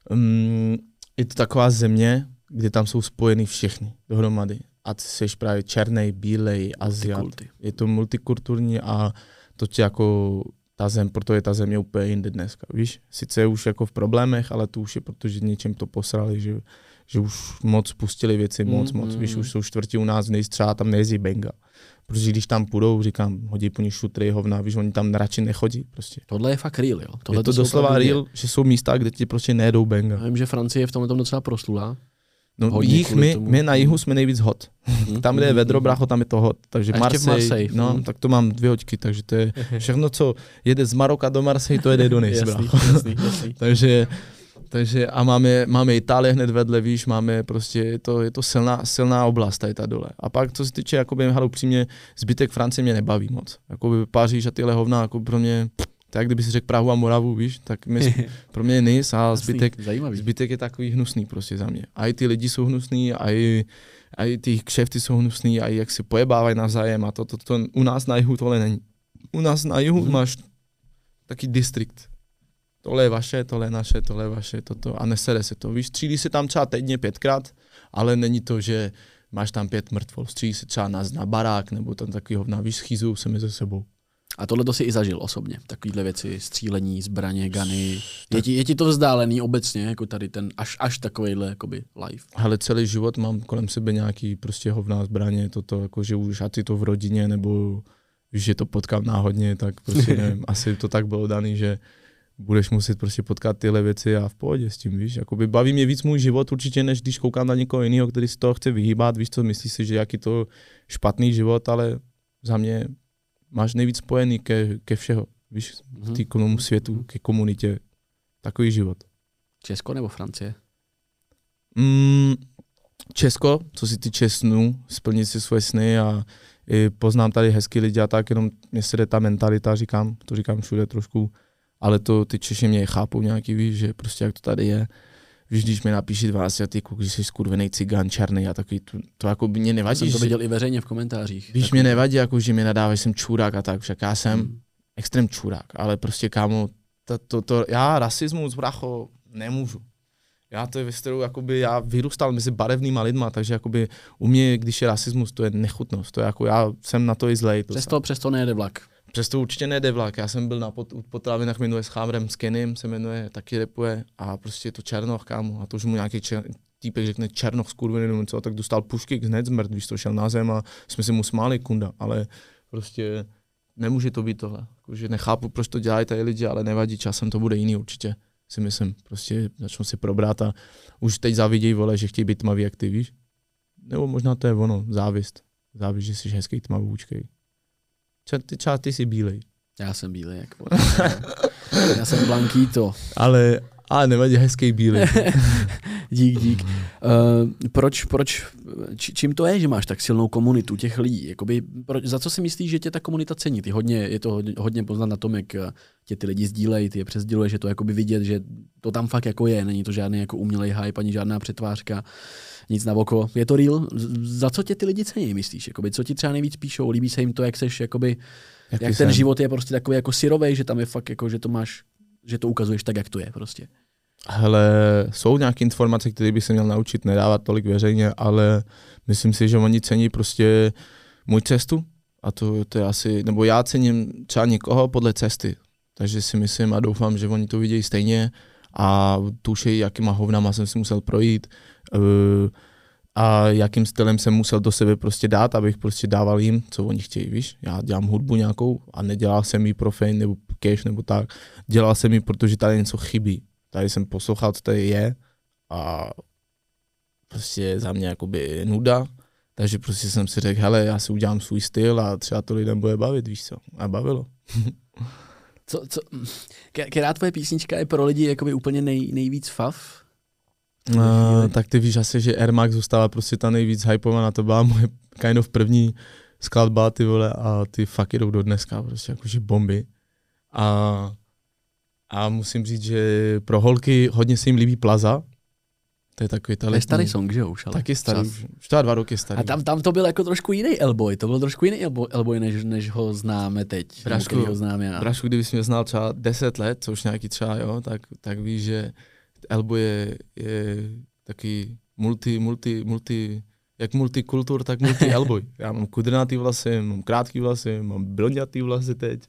um, je to taková země, kde tam jsou spojeny všechny dohromady. A ty jsi právě černý, bílej, Aziat. Je to multikulturní a to tě jako ta zem, proto je ta země úplně jinde dneska, víš? Sice je už jako v problémech, ale to už je proto, že něčem to posrali, že, že už moc pustili věci, moc, mm, moc, víš, už jsou čtvrtí u nás nejstřá, tam nejezdí benga. Protože když tam půjdou, říkám, hodí po nich šutry, hovna, víš, oni tam radši nechodí prostě. Tohle je fakt real, jo. Tohle je to, to doslova real, že jsou místa, kde ti prostě nejedou benga. Já vím, že Francie je v tomhle tom docela proslula. No jich, my, my na jihu jsme nejvíc hot. Mm, tam, kde je vedro, brácho, tam je to hot. Takže Marseille, Marseille, no, mm. tak to mám dvě hoďky, takže to je [laughs] všechno, co jede z Maroka do Marseille, to jede do Nice, jasný, jasný, jasný. [laughs] takže, takže a máme, máme Itálie hned vedle, víš, máme prostě, je to, je to silná, silná oblast tady ta dole. A pak, co se týče, jakoby, hele, upřímně, zbytek Francie mě nebaví moc. Jakoby Paříž a tyhle hovna, jako pro mě, tak kdyby si řekl Prahu a Moravu, víš, tak my, [laughs] pro mě je a zbytek, zbytek je takový hnusný prostě za mě. A i ty lidi jsou hnusný, a i, a i ty kšefty jsou hnusný, a i jak si pojebávají navzájem a to, to, to, to, u nás na jihu tohle není. U nás na jihu hmm. máš taký distrikt. Tohle je vaše, tohle je naše, tohle je vaše, toto a nesere se to. Víš, střílí se tam třeba týdně pětkrát, ale není to, že máš tam pět mrtvol. Střílí se třeba na, na barák nebo tam takový hovna, víš, schýzují se mezi sebou. A tohle to si i zažil osobně, takovýhle věci, střílení, zbraně, gany. Je ti, je ti to vzdálený obecně, jako tady ten, až, až takovýhle jakoby live? Ale celý život mám kolem sebe nějaký prostě hovná zbraně, toto, jako že už a ty to v rodině, nebo že to potkám náhodně, tak prostě [laughs] nevím, asi to tak bylo daný, že budeš muset prostě potkat tyhle věci a v pohodě s tím, víš. Jakoby baví mě víc můj život určitě, než když koukám na někoho jiného, který si toho chce vyhýbat, víš co, myslí si, že jaký to špatný život, ale za mě máš nejvíc spojený ke, ke všeho, víš, Mhm. k tomu světu, ke komunitě, takový život. Česko nebo Francie? Mm, Česko, co si týče snů, splnit si svoje sny a i poznám tady hezký lidi a tak, jenom mě se jde ta mentalita, říkám, to říkám všude trošku, ale to ty Češi mě chápou nějaký, víš, že prostě jak to tady je. Víš, když mi napíši 12 ty kluk, že jsi skurvený cigán černý a takový, to, to jako by mě Já nevadí. jsem to že- viděl i veřejně v komentářích. Víš, Tak- mě nevadí, jako, že mi nadávají, že jsem čurák a tak, však já jsem Hmm. extrém čurák, ale prostě kámo, to, to, to, já rasismus, bracho, nemůžu. Já to je věc, kterou jakoby já vyrůstal mezi barevnýma lidma, takže jakoby u mě, když je rasismus, to je nechutnost. To je jako, já jsem na to i zlej. Přesto, přesto nejede vlak. Přesto určitě nejde vlak. Já jsem byl na pot, potravinách, jmenuje s Chámrem Skenym, se jmenuje, taky repuje a prostě je to Černoch, kámo. A to už mu nějaký čer, týpek řekne Černoch skurvený, nebo co, tak dostal pušky hned zmrt, když to šel na zem a jsme si mu smáli, kunda, ale prostě nemůže to být tohle. Jakože nechápu, proč to dělají tady lidi, ale nevadí, časem to bude jiný určitě, si myslím. Prostě začnou si probrat a už teď závidějí, vole, že chtějí být tmaví, jak ty víš. Nebo možná to je ono, závist. Závist, že jsi hezký tmavoučkej. Třeba ty, třeba ty jsi bílej. Já jsem bílý, jak [laughs] Já jsem blankýto. Ale, ale nevadí, hezký bílý. [laughs] Dík, dík. Uh, proč, proč, či, čím to je, že máš tak silnou komunitu těch lidí? Jakoby, proč, za co si myslíš, že tě ta komunita cení? Ty hodně, je to hodně, hodně poznat na tom, jak eh, tě ty lidi sdílejí, ty je přesdíluješ, že to jakoby vidět, že to tam fakt jako je, není to žádný jako umělej hype, ani žádná přetvářka, nic na oko. Je to real? Za co tě ty lidi cení, myslíš? Jakoby, co ti třeba nejvíc píšou? Líbí se jim to, jak seš, jakoby, Jaký jak ten jsem? život je prostě takový jako syrovej, že tam je fakt jako, že to máš, že to ukazuješ tak, jak to je prostě. Hele, jsou nějaké informace, které bych se měl naučit nedávat tolik veřejně, ale myslím si, že oni cení prostě můj cestu a to, to je asi, nebo já cením třeba někoho podle cesty, takže si myslím a doufám, že oni to vidějí stejně a tušejí, jakýma hovnama jsem si musel projít a jakým stylem jsem musel do sebe prostě dát, abych prostě dával jim, co oni chtějí, víš. Já dělám hudbu nějakou a nedělal jsem ji pro fame nebo cash nebo tak. Dělal jsem ji, protože tady něco chybí. Tady jsem poslouchal, co tady je a prostě za mě jakoby nuda, takže prostě jsem si řekl, hele, já si udělám svůj styl a třeba to lidem bude bavit, víš co. A bavilo. Co, co, která tvoje písnička je pro lidi jakoby úplně nej, nejvíc fav? Uh, tak ty víš asi, že Air Max zůstala prostě ta nejvíc hypovaná, to byla moje kind of první skladba, ty vole, a ty fakt jdou do dneska, prostě jakože bomby. A, a musím říct, že pro holky hodně se jim líbí Plaza, to je takový ta To je letní- starý song, že jo? Už, ale Taky starý, už, už to dva roky starý. A tam, tam to byl jako trošku jiný Elboy, to byl trošku jiný Elboy, Elboy než, než ho známe teď, Brašku, ho znám já. Brašku, kdybys mě znal třeba 10 let, co už nějaký třeba, jo, tak, tak víš, že Elbo je, je taky multi, multi, multi, jak multikultur, tak multi [laughs] Elboy. Já mám kudrnatý vlasy, mám krátký vlasy, mám blondětý vlasy teď,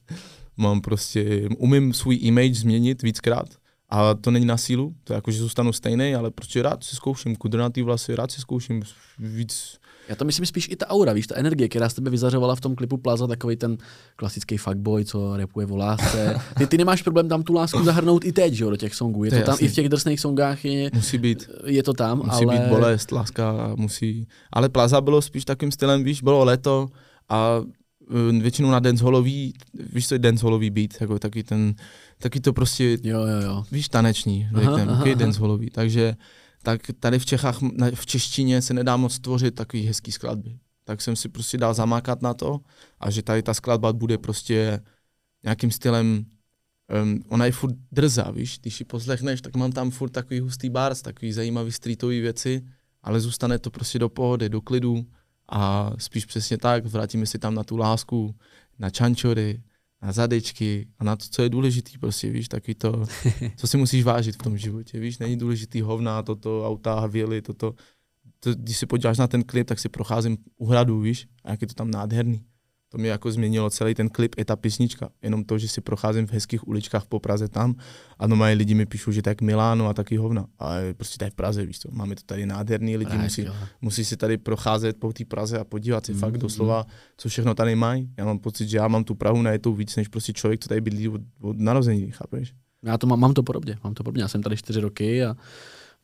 mám prostě, umím svůj image změnit víckrát, a to není na sílu, to je jako, že zůstanu stejný, ale prostě rád si zkouším kudrnatý vlasy, rád si zkouším víc, Já to myslím spíš i ta aura, víš, ta energie, která z tebe vyzařovala v tom klipu Plaza, takový ten klasický fuckboy, co repuje o lásce. Ty, ty nemáš problém tam tu lásku zahrnout i teď, že jo, do těch songů. Je To to, je tam jasný. i v těch drsných songách je, musí být je to tam, Musí ale... být bolest, láska, musí... Ale Plaza bylo spíš takým stylem, víš, bylo léto a uh, většinou na dancehallový, víš, co je dancehallový beat, jako taky ten, taky to prostě, Jo, jo, jo. víš, taneční, Aha, aha, takový aha. dancehallový, takže tak tady v Čechách, v češtině se nedá moc tvořit takový hezký skladby. Tak jsem si prostě dal zamákat na to a že tady ta skladba bude prostě nějakým stylem um, ona je furt drzá, víš, když ji poslechneš, tak mám tam furt takový hustý bars, takový zajímavý streetový věci, ale zůstane to prostě do pohody, do klidu a spíš přesně tak, vrátíme si tam na tu lásku, na čančory, na zadečky a na to, co je důležitý prostě, víš, taky to, [laughs] co si musíš vážit v tom životě, víš, není důležitý hovna, toto, auta, havěly, toto, to, když si podíváš na ten klip, tak si procházím u hradu, víš, a jak je to tam nádherný. To mě jako změnilo celý ten klip, i ta písnička. Jenom to, že si procházím v hezkých uličkách po Praze tam a normálně lidi mi píšou, že to jak Miláno a taky hovna. Ale prostě to je v Praze, víš co, máme to tady nádherný, lidi Právě, musí, jo. musí si tady procházet po té Praze a podívat si Mm, fakt mm. doslova, co všechno tady mají. Já mám pocit, že já mám tu Prahu najetou víc, než prostě člověk, co tady bydlí od, od narození, chápeš? Já to mám, mám to podobně, mám to podobně. Já jsem tady čtyři roky a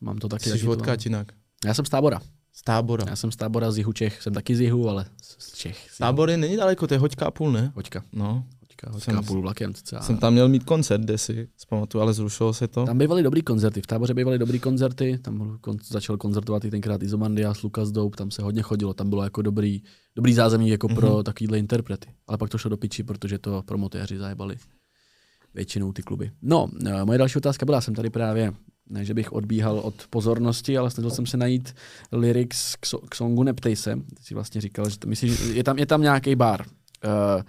mám to taky. Jsi taky to, odkáč jinak. Já jsem z tábora. Z tábora. Já jsem z tábora z jihu Čech, jsem taky z jihu, ale z Čech. Z Tábory není daleko, to je hoďka a půl, ne? Hoďka, No, hoďka, hoďka Jsem- a půl vlakem. Cca. jsem tam měl mít koncert, kde si zpamatuju, ale zrušilo se to. Tam bývaly dobrý koncerty, v táboře bývaly dobrý koncerty, tam kon- začal koncertovat i tenkrát Izomandias, Lukas Dope, tam se hodně chodilo, tam bylo jako dobrý, dobrý zázemí jako pro Mhm. takovýhle interprety. Ale pak to šlo do piči, protože to promotéři zajebali většinou ty kluby. No, eh, moje další otázka byla, jsem tady právě, ne, že bych odbíhal od pozornosti, ale snažil jsem se najít lyrics k, so- k songu Neptej se. Ty jsi vlastně říkal, že to myslíš, je tam, je tam nějaký bar. Uh,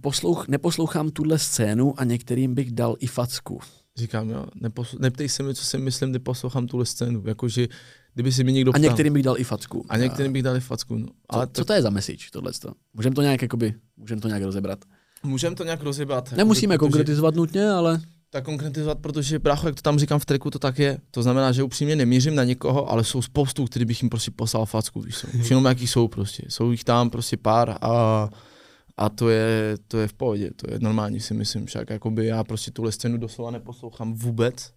poslouch, neposlouchám tuhle scénu a některým bych dal i facku. Říkám, jo, neposl- neptej se mi, co si myslím, kdy poslouchám tuhle scénu. Jakože, kdyby si mi někdo A ptal. některým bych dal i facku. a některým bych dali facku. No. Co, Ale co to je za message, tohle? Můžeme to nějak, jakoby, můžeme to nějak rozebrat. můžeme to nějak rozebrat. Nemusíme jakoby, protože- konkretizovat nutně, ale tak konkretizovat, protože brácho, jak to tam říkám v treku, to tak je. To znamená, že upřímně nemířím na někoho, ale jsou spoustu, který bych jim prostě poslal facku, víš co. Už jenom jaký jsou prostě. Jsou jich tam prostě pár a, a to je, to je v pohodě, to je normální si myslím, však jakoby já prostě tuhle scénu doslova neposlouchám vůbec,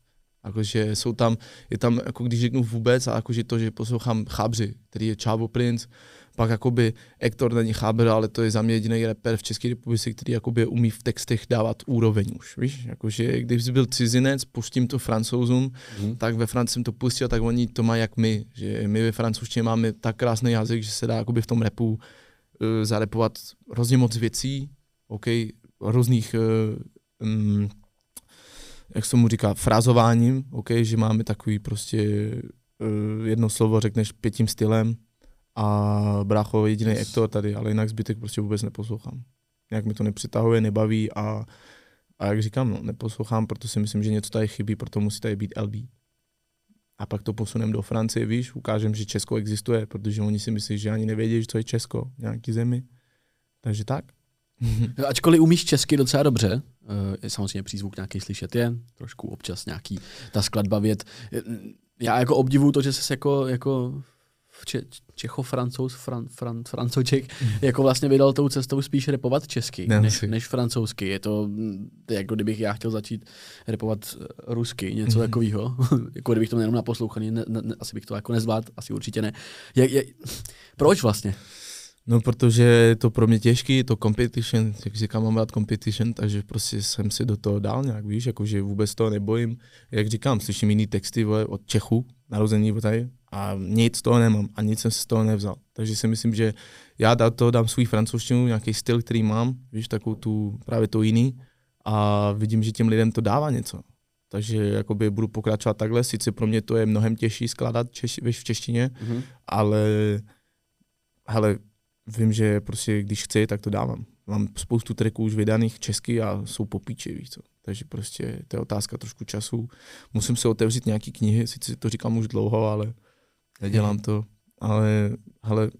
Jakože jsou tam, je tam, jako když řeknu vůbec, a jakože to, že poslouchám Chábři, který je Čávo Prince, pak jakoby Hector není Chábr, ale to je za mě jediný rapper v České republice, který jakoby umí v textech dávat úroveň už, víš? Jakože když jsi byl cizinec, pustím to francouzům, Mhm. tak ve Francii jsem to pustil, tak oni to mají jak my, že my ve francouzštině máme tak krásný jazyk, že se dá jakoby v tom repu uh, zarepovat hrozně moc věcí, OK, různých uh, um, jak se mu říká, frázováním, OK, že máme takový prostě uh, jedno slovo řekneš pětím stylem a brácho jediný. Hector tady, ale jinak zbytek prostě vůbec neposlouchám. Nějak mi to nepřitahuje, nebaví a, a jak říkám, no, neposlouchám, proto si myslím, že něco tady chybí, proto musí tady být LB. A pak to posunem do Francie, víš, ukážem, že Česko existuje, protože oni si myslí, že ani nevědí, že to je Česko, nějaký zemi. Takže tak. [laughs] Ačkoliv umíš česky docela dobře, eh, je samozřejmě přízvuk nějaký slyšet je, trošku občas nějaký ta skladba vět. Eh, Já jako obdivuju to, že jsi jako, jako če, Čecho-francouz, fran, fran, francoček, jako vlastně vydal tou cestou spíš repovat česky, Ne, než, než francouzsky. Je to mm, jako kdybych já chtěl začít repovat eh, rusky, něco Mhm. takového. [laughs] jako kdybych to jenom naposlouchaný, ne, ne, ne, asi bych to jako nezvládl, asi určitě ne. Je, je, proč vlastně? No, protože je to pro mě těžký, je to competition, jak říkám, mám rád competition, takže prostě jsem si do toho dal nějak, víš, jakože vůbec toho nebojím. Jak říkám, slyším jiný texty vole, od Čechu, narození tady, a nic z toho nemám a nic jsem si z toho nevzal. Takže si myslím, že já do toho dám svůj francouzštinu, nějaký styl, který mám, víš, takovou tu, právě to jiný a vidím, že těm lidem to dává něco. Takže jakoby budu pokračovat takhle, sice pro mě to je mnohem těžší skládat češi, víš, v češtině, Mhm. ale hele, vím, že prostě když chci, tak to dávám. Mám spoustu tracků už vydaných česky a jsou po píči, víš co. Takže prostě to je otázka trošku času. Musím se otevřít nějaký knihy, sice to říkám už dlouho, ale nedělám to. Ale, hele,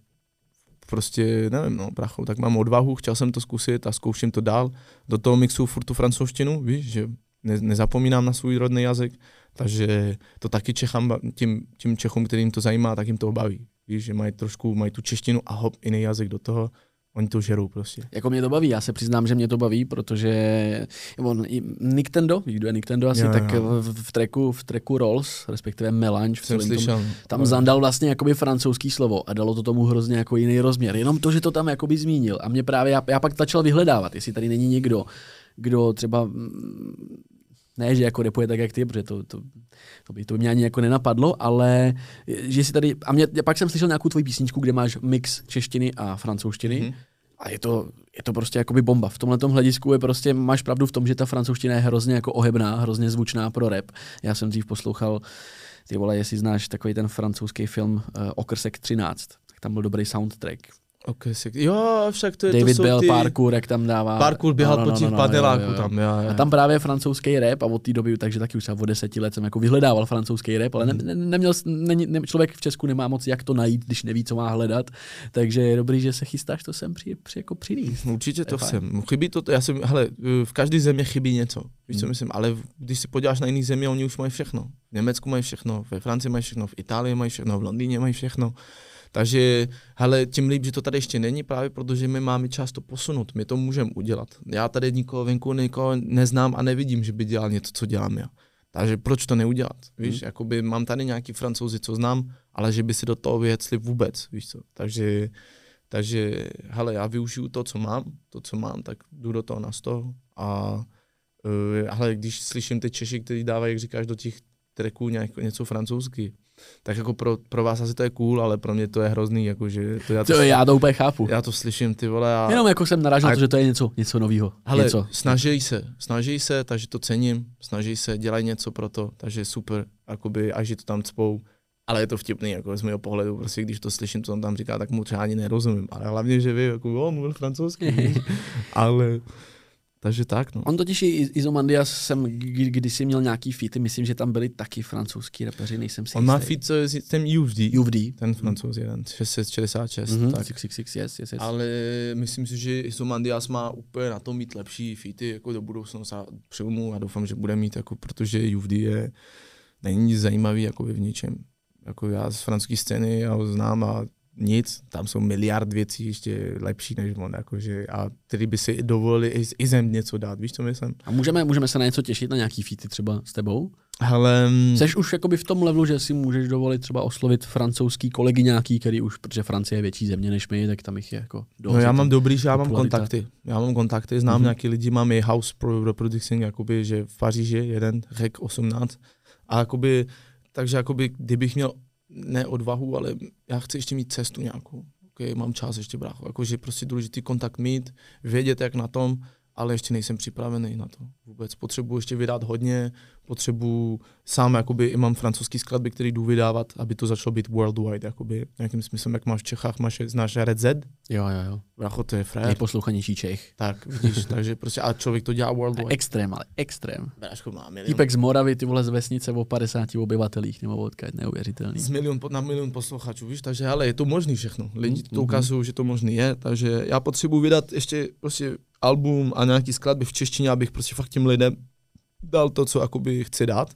prostě nevím, no, bracho, tak mám odvahu, chtěl jsem to zkusit a zkouším to dál. Do toho mixu furt tu francouzštinu, víš, že ne, nezapomínám na svůj rodný jazyk, takže to taky Čechám, tím, tím Čechům, kterým to zajímá, tak jim to baví. Víš, že mají trošku, mají tu češtinu a hop, jiný jazyk do toho, oni to žerou prostě. Jako mě to baví, já se přiznám, že mě to baví, protože on, Nintendo, víš, kdo je Nintendo asi, Jo, tak jo. v, v, tracku, v tracku Rolls, respektive Melange, v tom, tam Ale- zandal vlastně jakoby francouzský slovo a dalo to tomu hrozně jako jiný rozměr. Jenom to, že to tam jakoby zmínil. A mě právě, já, já pak začal vyhledávat, jestli tady není někdo, kdo třeba mm, ne, že jako repuje tak, jak ty, protože to, to, to, by, to by mě ani jako nenapadlo, ale že si tady, a mě, pak jsem slyšel nějakou tvoji písničku, kde máš mix češtiny a francouzštiny, Mhm. a je to, je to prostě jakoby bomba. V tomhle hledisku je prostě, máš pravdu v tom, že ta francouzština je hrozně jako ohebná, hrozně zvučná pro rap. Já jsem dřív poslouchal, ty vole, jestli znáš takový ten francouzský film uh, Okrsek 13, tak tam byl dobrý soundtrack. Okay, si- jo, však to je David to Bell, ty... parkour, jak tam dává. Parkour běhal No, no, po těch no, no, jo, paneláků jo, jo. tam, já, já. A tam právě francouzský rap a od té doby, takže taky už třeba od deseti let jsem jako vyhledával francouzský rap, ale ne, Mhm. ne, neměl, ne, ne, člověk v Česku nemá moc jak to najít, když neví, co má hledat. Takže je dobrý, že se chystáš to sem při, při, jako přinést. Určitě to jsem. Chybí to, já jsem, hele, v každé země chybí něco, víš co Hmm. myslím, ale když si podíváš na jiné země, oni už mají všechno. V Německu mají všechno, ve Francii mají všechno, v Itálii mají všechno, v Londýně mají všechno. Takže, hele, tím líp, že to tady ještě není, právě protože my máme čas to posunout, my to můžeme udělat. Já tady nikoho venku, nikoho neznám a nevidím, že by dělal něco, co dělám já. Takže proč to neudělat, víš, Hmm. jakoby mám tady nějaký francouzi, co znám, ale že by si do toho vyjecli vůbec, víš co, takže, takže, hele, já využiju to, co mám, to, co mám, tak jdu do toho na sto a uh, ale když slyším ty Češi, kteří dávají, jak říkáš, do těch tracků nějak, něco francouzsky, tak jako pro, pro vás asi to je cool, ale pro mě to je hrozný, jakože to já to, To, já to úplně chápu. já to slyším, ty vole, a, Jenom jako jsem narážel a- na to, že to je něco, něco nového. ale něco. snaží se, snaží se, takže to cením, snaží se, dělají něco pro to, takže super, jakoby, až je to tam cpou, ale je to vtipný, jako z mého pohledu, prostě když to slyším, co on tam říká, tak mu třeba ani nerozumím, ale hlavně, že vy, jako, on mluvil francouzsky, [laughs] ale, takže tak, no. On totiž i Izomandias jsem kdy- kdysi měl nějaký featy, myslím, že tam byli taky francouzský repeři, nejsem si On má jistý. feed, co je s tím UVD, UVD. ten francouz jeden, 666, Mhm, tak. 666, yes, yes, yes. Ale myslím si, že Isomandias má úplně na to mít lepší feety jako do budoucnosti a přilmu a doufám, že bude mít, jako, protože UVD je, není nic zajímavý jako v ničem. Jako já z francouzské scény, já ho znám a nic, tam jsou miliard věcí ještě lepší než on, jakože, a který by si dovolili i, i zem něco dát, víš, co myslím? A můžeme, můžeme se na něco těšit, na nějaký featy třeba s tebou? Ale Jsi už jakoby v tom levelu, že si můžeš dovolit třeba oslovit francouzský kolegy nějaký, který už, protože Francie je větší země než my, tak tam jich je jako dost. No já mám dobrý, že já mám kontakty. Já mám kontakty, znám Mhm. mm-hmm. nějaký lidi, mám i House Pro Reproducing, jakoby, že v Paříži jeden, řek 18. A jakoby, takže jakoby, kdybych měl ne odvahu, ale já chci ještě mít cestu nějakou. Okay, mám čas ještě, brácho. Jakože prostě důležitý kontakt mít, vědět, jak na tom, ale ještě nejsem připravený na to vůbec. Potřebuji ještě vydat hodně, potřebuji sám, jakoby i mám francouzský skladby, který jdu vydávat, aby to začalo být worldwide, jakoby nějakým smyslem, jak máš v Čechách, máš, znáš Red Z? Jo, jo, jo. Brácho, to je frajer. Nejposlouchanější Čech. Tak, vidíš, [laughs] takže prostě, a člověk to dělá worldwide. Extrém, ale extrém. Bráško má milion, Týpek z Moravy, ty vole z vesnice o 50 obyvatelích, nebo odkud, neuvěřitelný. z milion, na milion posluchačů, víš, takže ale je to možný všechno. Lidi to Mhm. ukazují, že to možný je, takže já potřebuji vydat ještě prostě album a nějaký skladby v češtině, abych prostě fakt těm lidem dal to, co jakoby chci dát.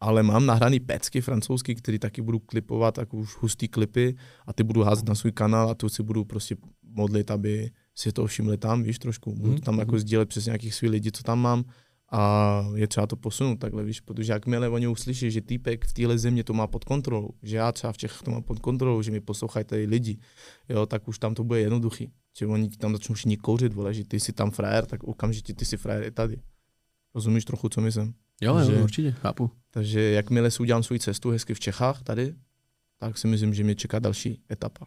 Ale mám nahraný pecky francouzský, který taky budu klipovat, jako už hustý klipy a ty budu házet na svůj kanál a tu si budu prostě modlit, aby si to všimli tam, víš, trošku. Budu to tam Mhm. jako sdílet přes nějakých svých lidí, co tam mám a je třeba to posunout takhle, víš, protože jakmile oni uslyší, že týpek v téhle země to má pod kontrolou, že já třeba v Čechách to mám pod kontrolou, že mi poslouchají tady lidi, jo, tak už tam to bude jednoduchý. Že oni tam začnou všichni kouřit, vole, že ty jsi tam frajer, tak okamžitě ty jsi frajer i tady. Rozumíš trochu, co myslím? Jo, jo, že- určitě, chápu. Takže jakmile si udělám svou cestu hezky v Čechách tady, tak si myslím, že mě čeká další etapa.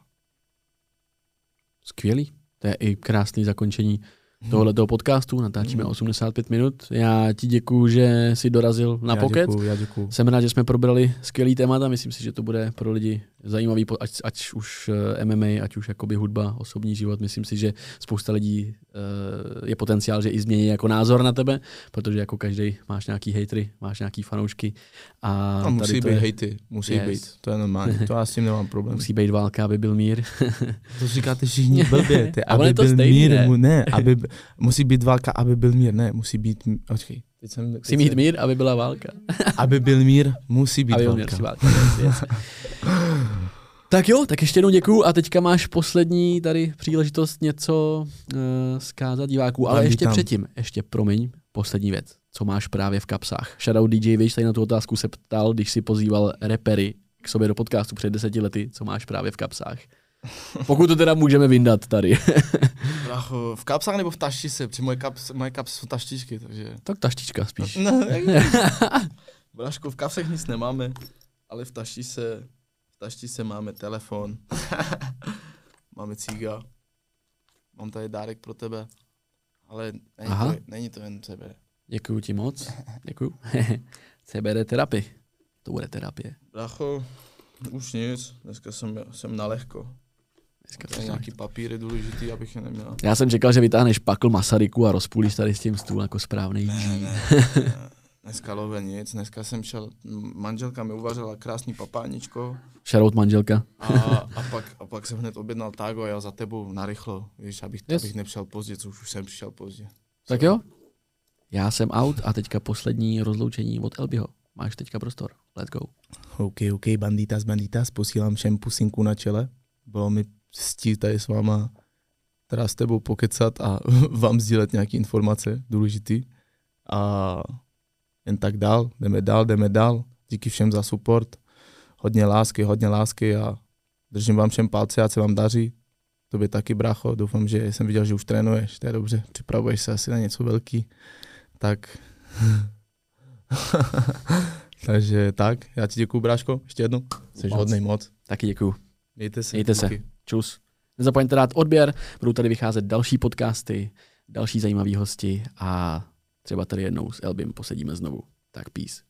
Skvělý. To je i krásný zakončení tohoto podcastu. Natáčíme Mhm. 85 minut. Já ti děkuju, že jsi dorazil na já pocket. Děkuju, já děkuju. Jsem rád, že jsme probrali skvělý témata. Myslím si, že to bude pro lidi zajímavý, ať, ať už eh, MMA, ať už jakoby hudba, osobní život. Myslím si, že spousta lidí eh, je potenciál, že i změní jako názor na tebe, protože jako každý máš nějaký hejtry, máš nějaký fanoušky. A, A musí tady být je, hejty, musí Yes. být, to je normální, to já s tím nemám problém. musí být válka, aby byl mír. [laughs] To říkáte všichni blbě, ty, [laughs] aby byl stejný, mír, ne? mu, ne, [laughs] aby, musí být válka, aby byl mír, ne, musí být, počkej, teď jsem, teď Musí mít mír, aby byla válka. aby byl mír, musí být aby byl válka. mír, válka. Tak jo, tak ještě jednou děkuju a teďka máš poslední tady příležitost něco uh, zkázat diváků, ale ještě předtím, ještě promiň, poslední věc, co máš právě v kapsách. Shoutout DJ Viš tady na tu otázku se ptal, když si pozýval repery k sobě do podcastu před deseti lety, co máš právě v kapsách. Pokud to teda můžeme vyndat tady. [laughs] V kapsách nebo v taštice, protože moje, kaps, moje kapsy jsou taštičky, takže... tak taštička spíš. No, jak... [laughs] Bráško, v kapsech nic nemáme, ale v taštice, v taštice máme telefon, [laughs] máme cíga, mám tady dárek pro tebe, ale není, Aha. to, není to jen tebe. Děkuju ti moc, děkuju. [laughs] CBD terapie, to bude terapie. Brácho, už nic, dneska jsem, jsem na lehko. Dneska To nějaký... papíry důležitý, abych je neměl. Já jsem čekal, že vytáhneš pakl Masaryku a rozpůlíš tady s tím stůl jako správný Ne, ne, ne. [laughs] Dneska love nic, dneska jsem šel, manželka mi uvařila krásný papáničko Shoutout manželka. a, a, pak, a pak jsem hned objednal tágo a jel za tebou narychlo, víš, abych, Yes. abych nepřišel pozdě, což už jsem přišel pozdě. Tak jo, já jsem out a teďka poslední rozloučení od Elbyho. Máš teďka prostor. Let's go. OK, OK, banditas, banditas, posílám všem pusinku na čele. Bylo mi ctí tady s váma teda s tebou pokecat a [laughs] vám sdílet nějaké informace důležitý. A jen tak dál, jdeme dál, jdeme dál. Díky všem za support. Hodně lásky, hodně lásky a držím vám všem palce, ať se vám daří. Tobě taky, brácho, doufám, že jsem viděl, že už trénuješ, to je dobře, připravuješ se asi na něco velký. Tak [laughs] Takže tak, já ti děkuju, bráško, ještě jednou. Jsi moc. hodnej moc. Taky děkuju. Mějte se. Mějte se. Čus. Nezapomeňte dát odběr, budou tady vycházet další podcasty, další zajímavé hosti a třeba tady jednou s Elbim posedíme znovu. Tak peace.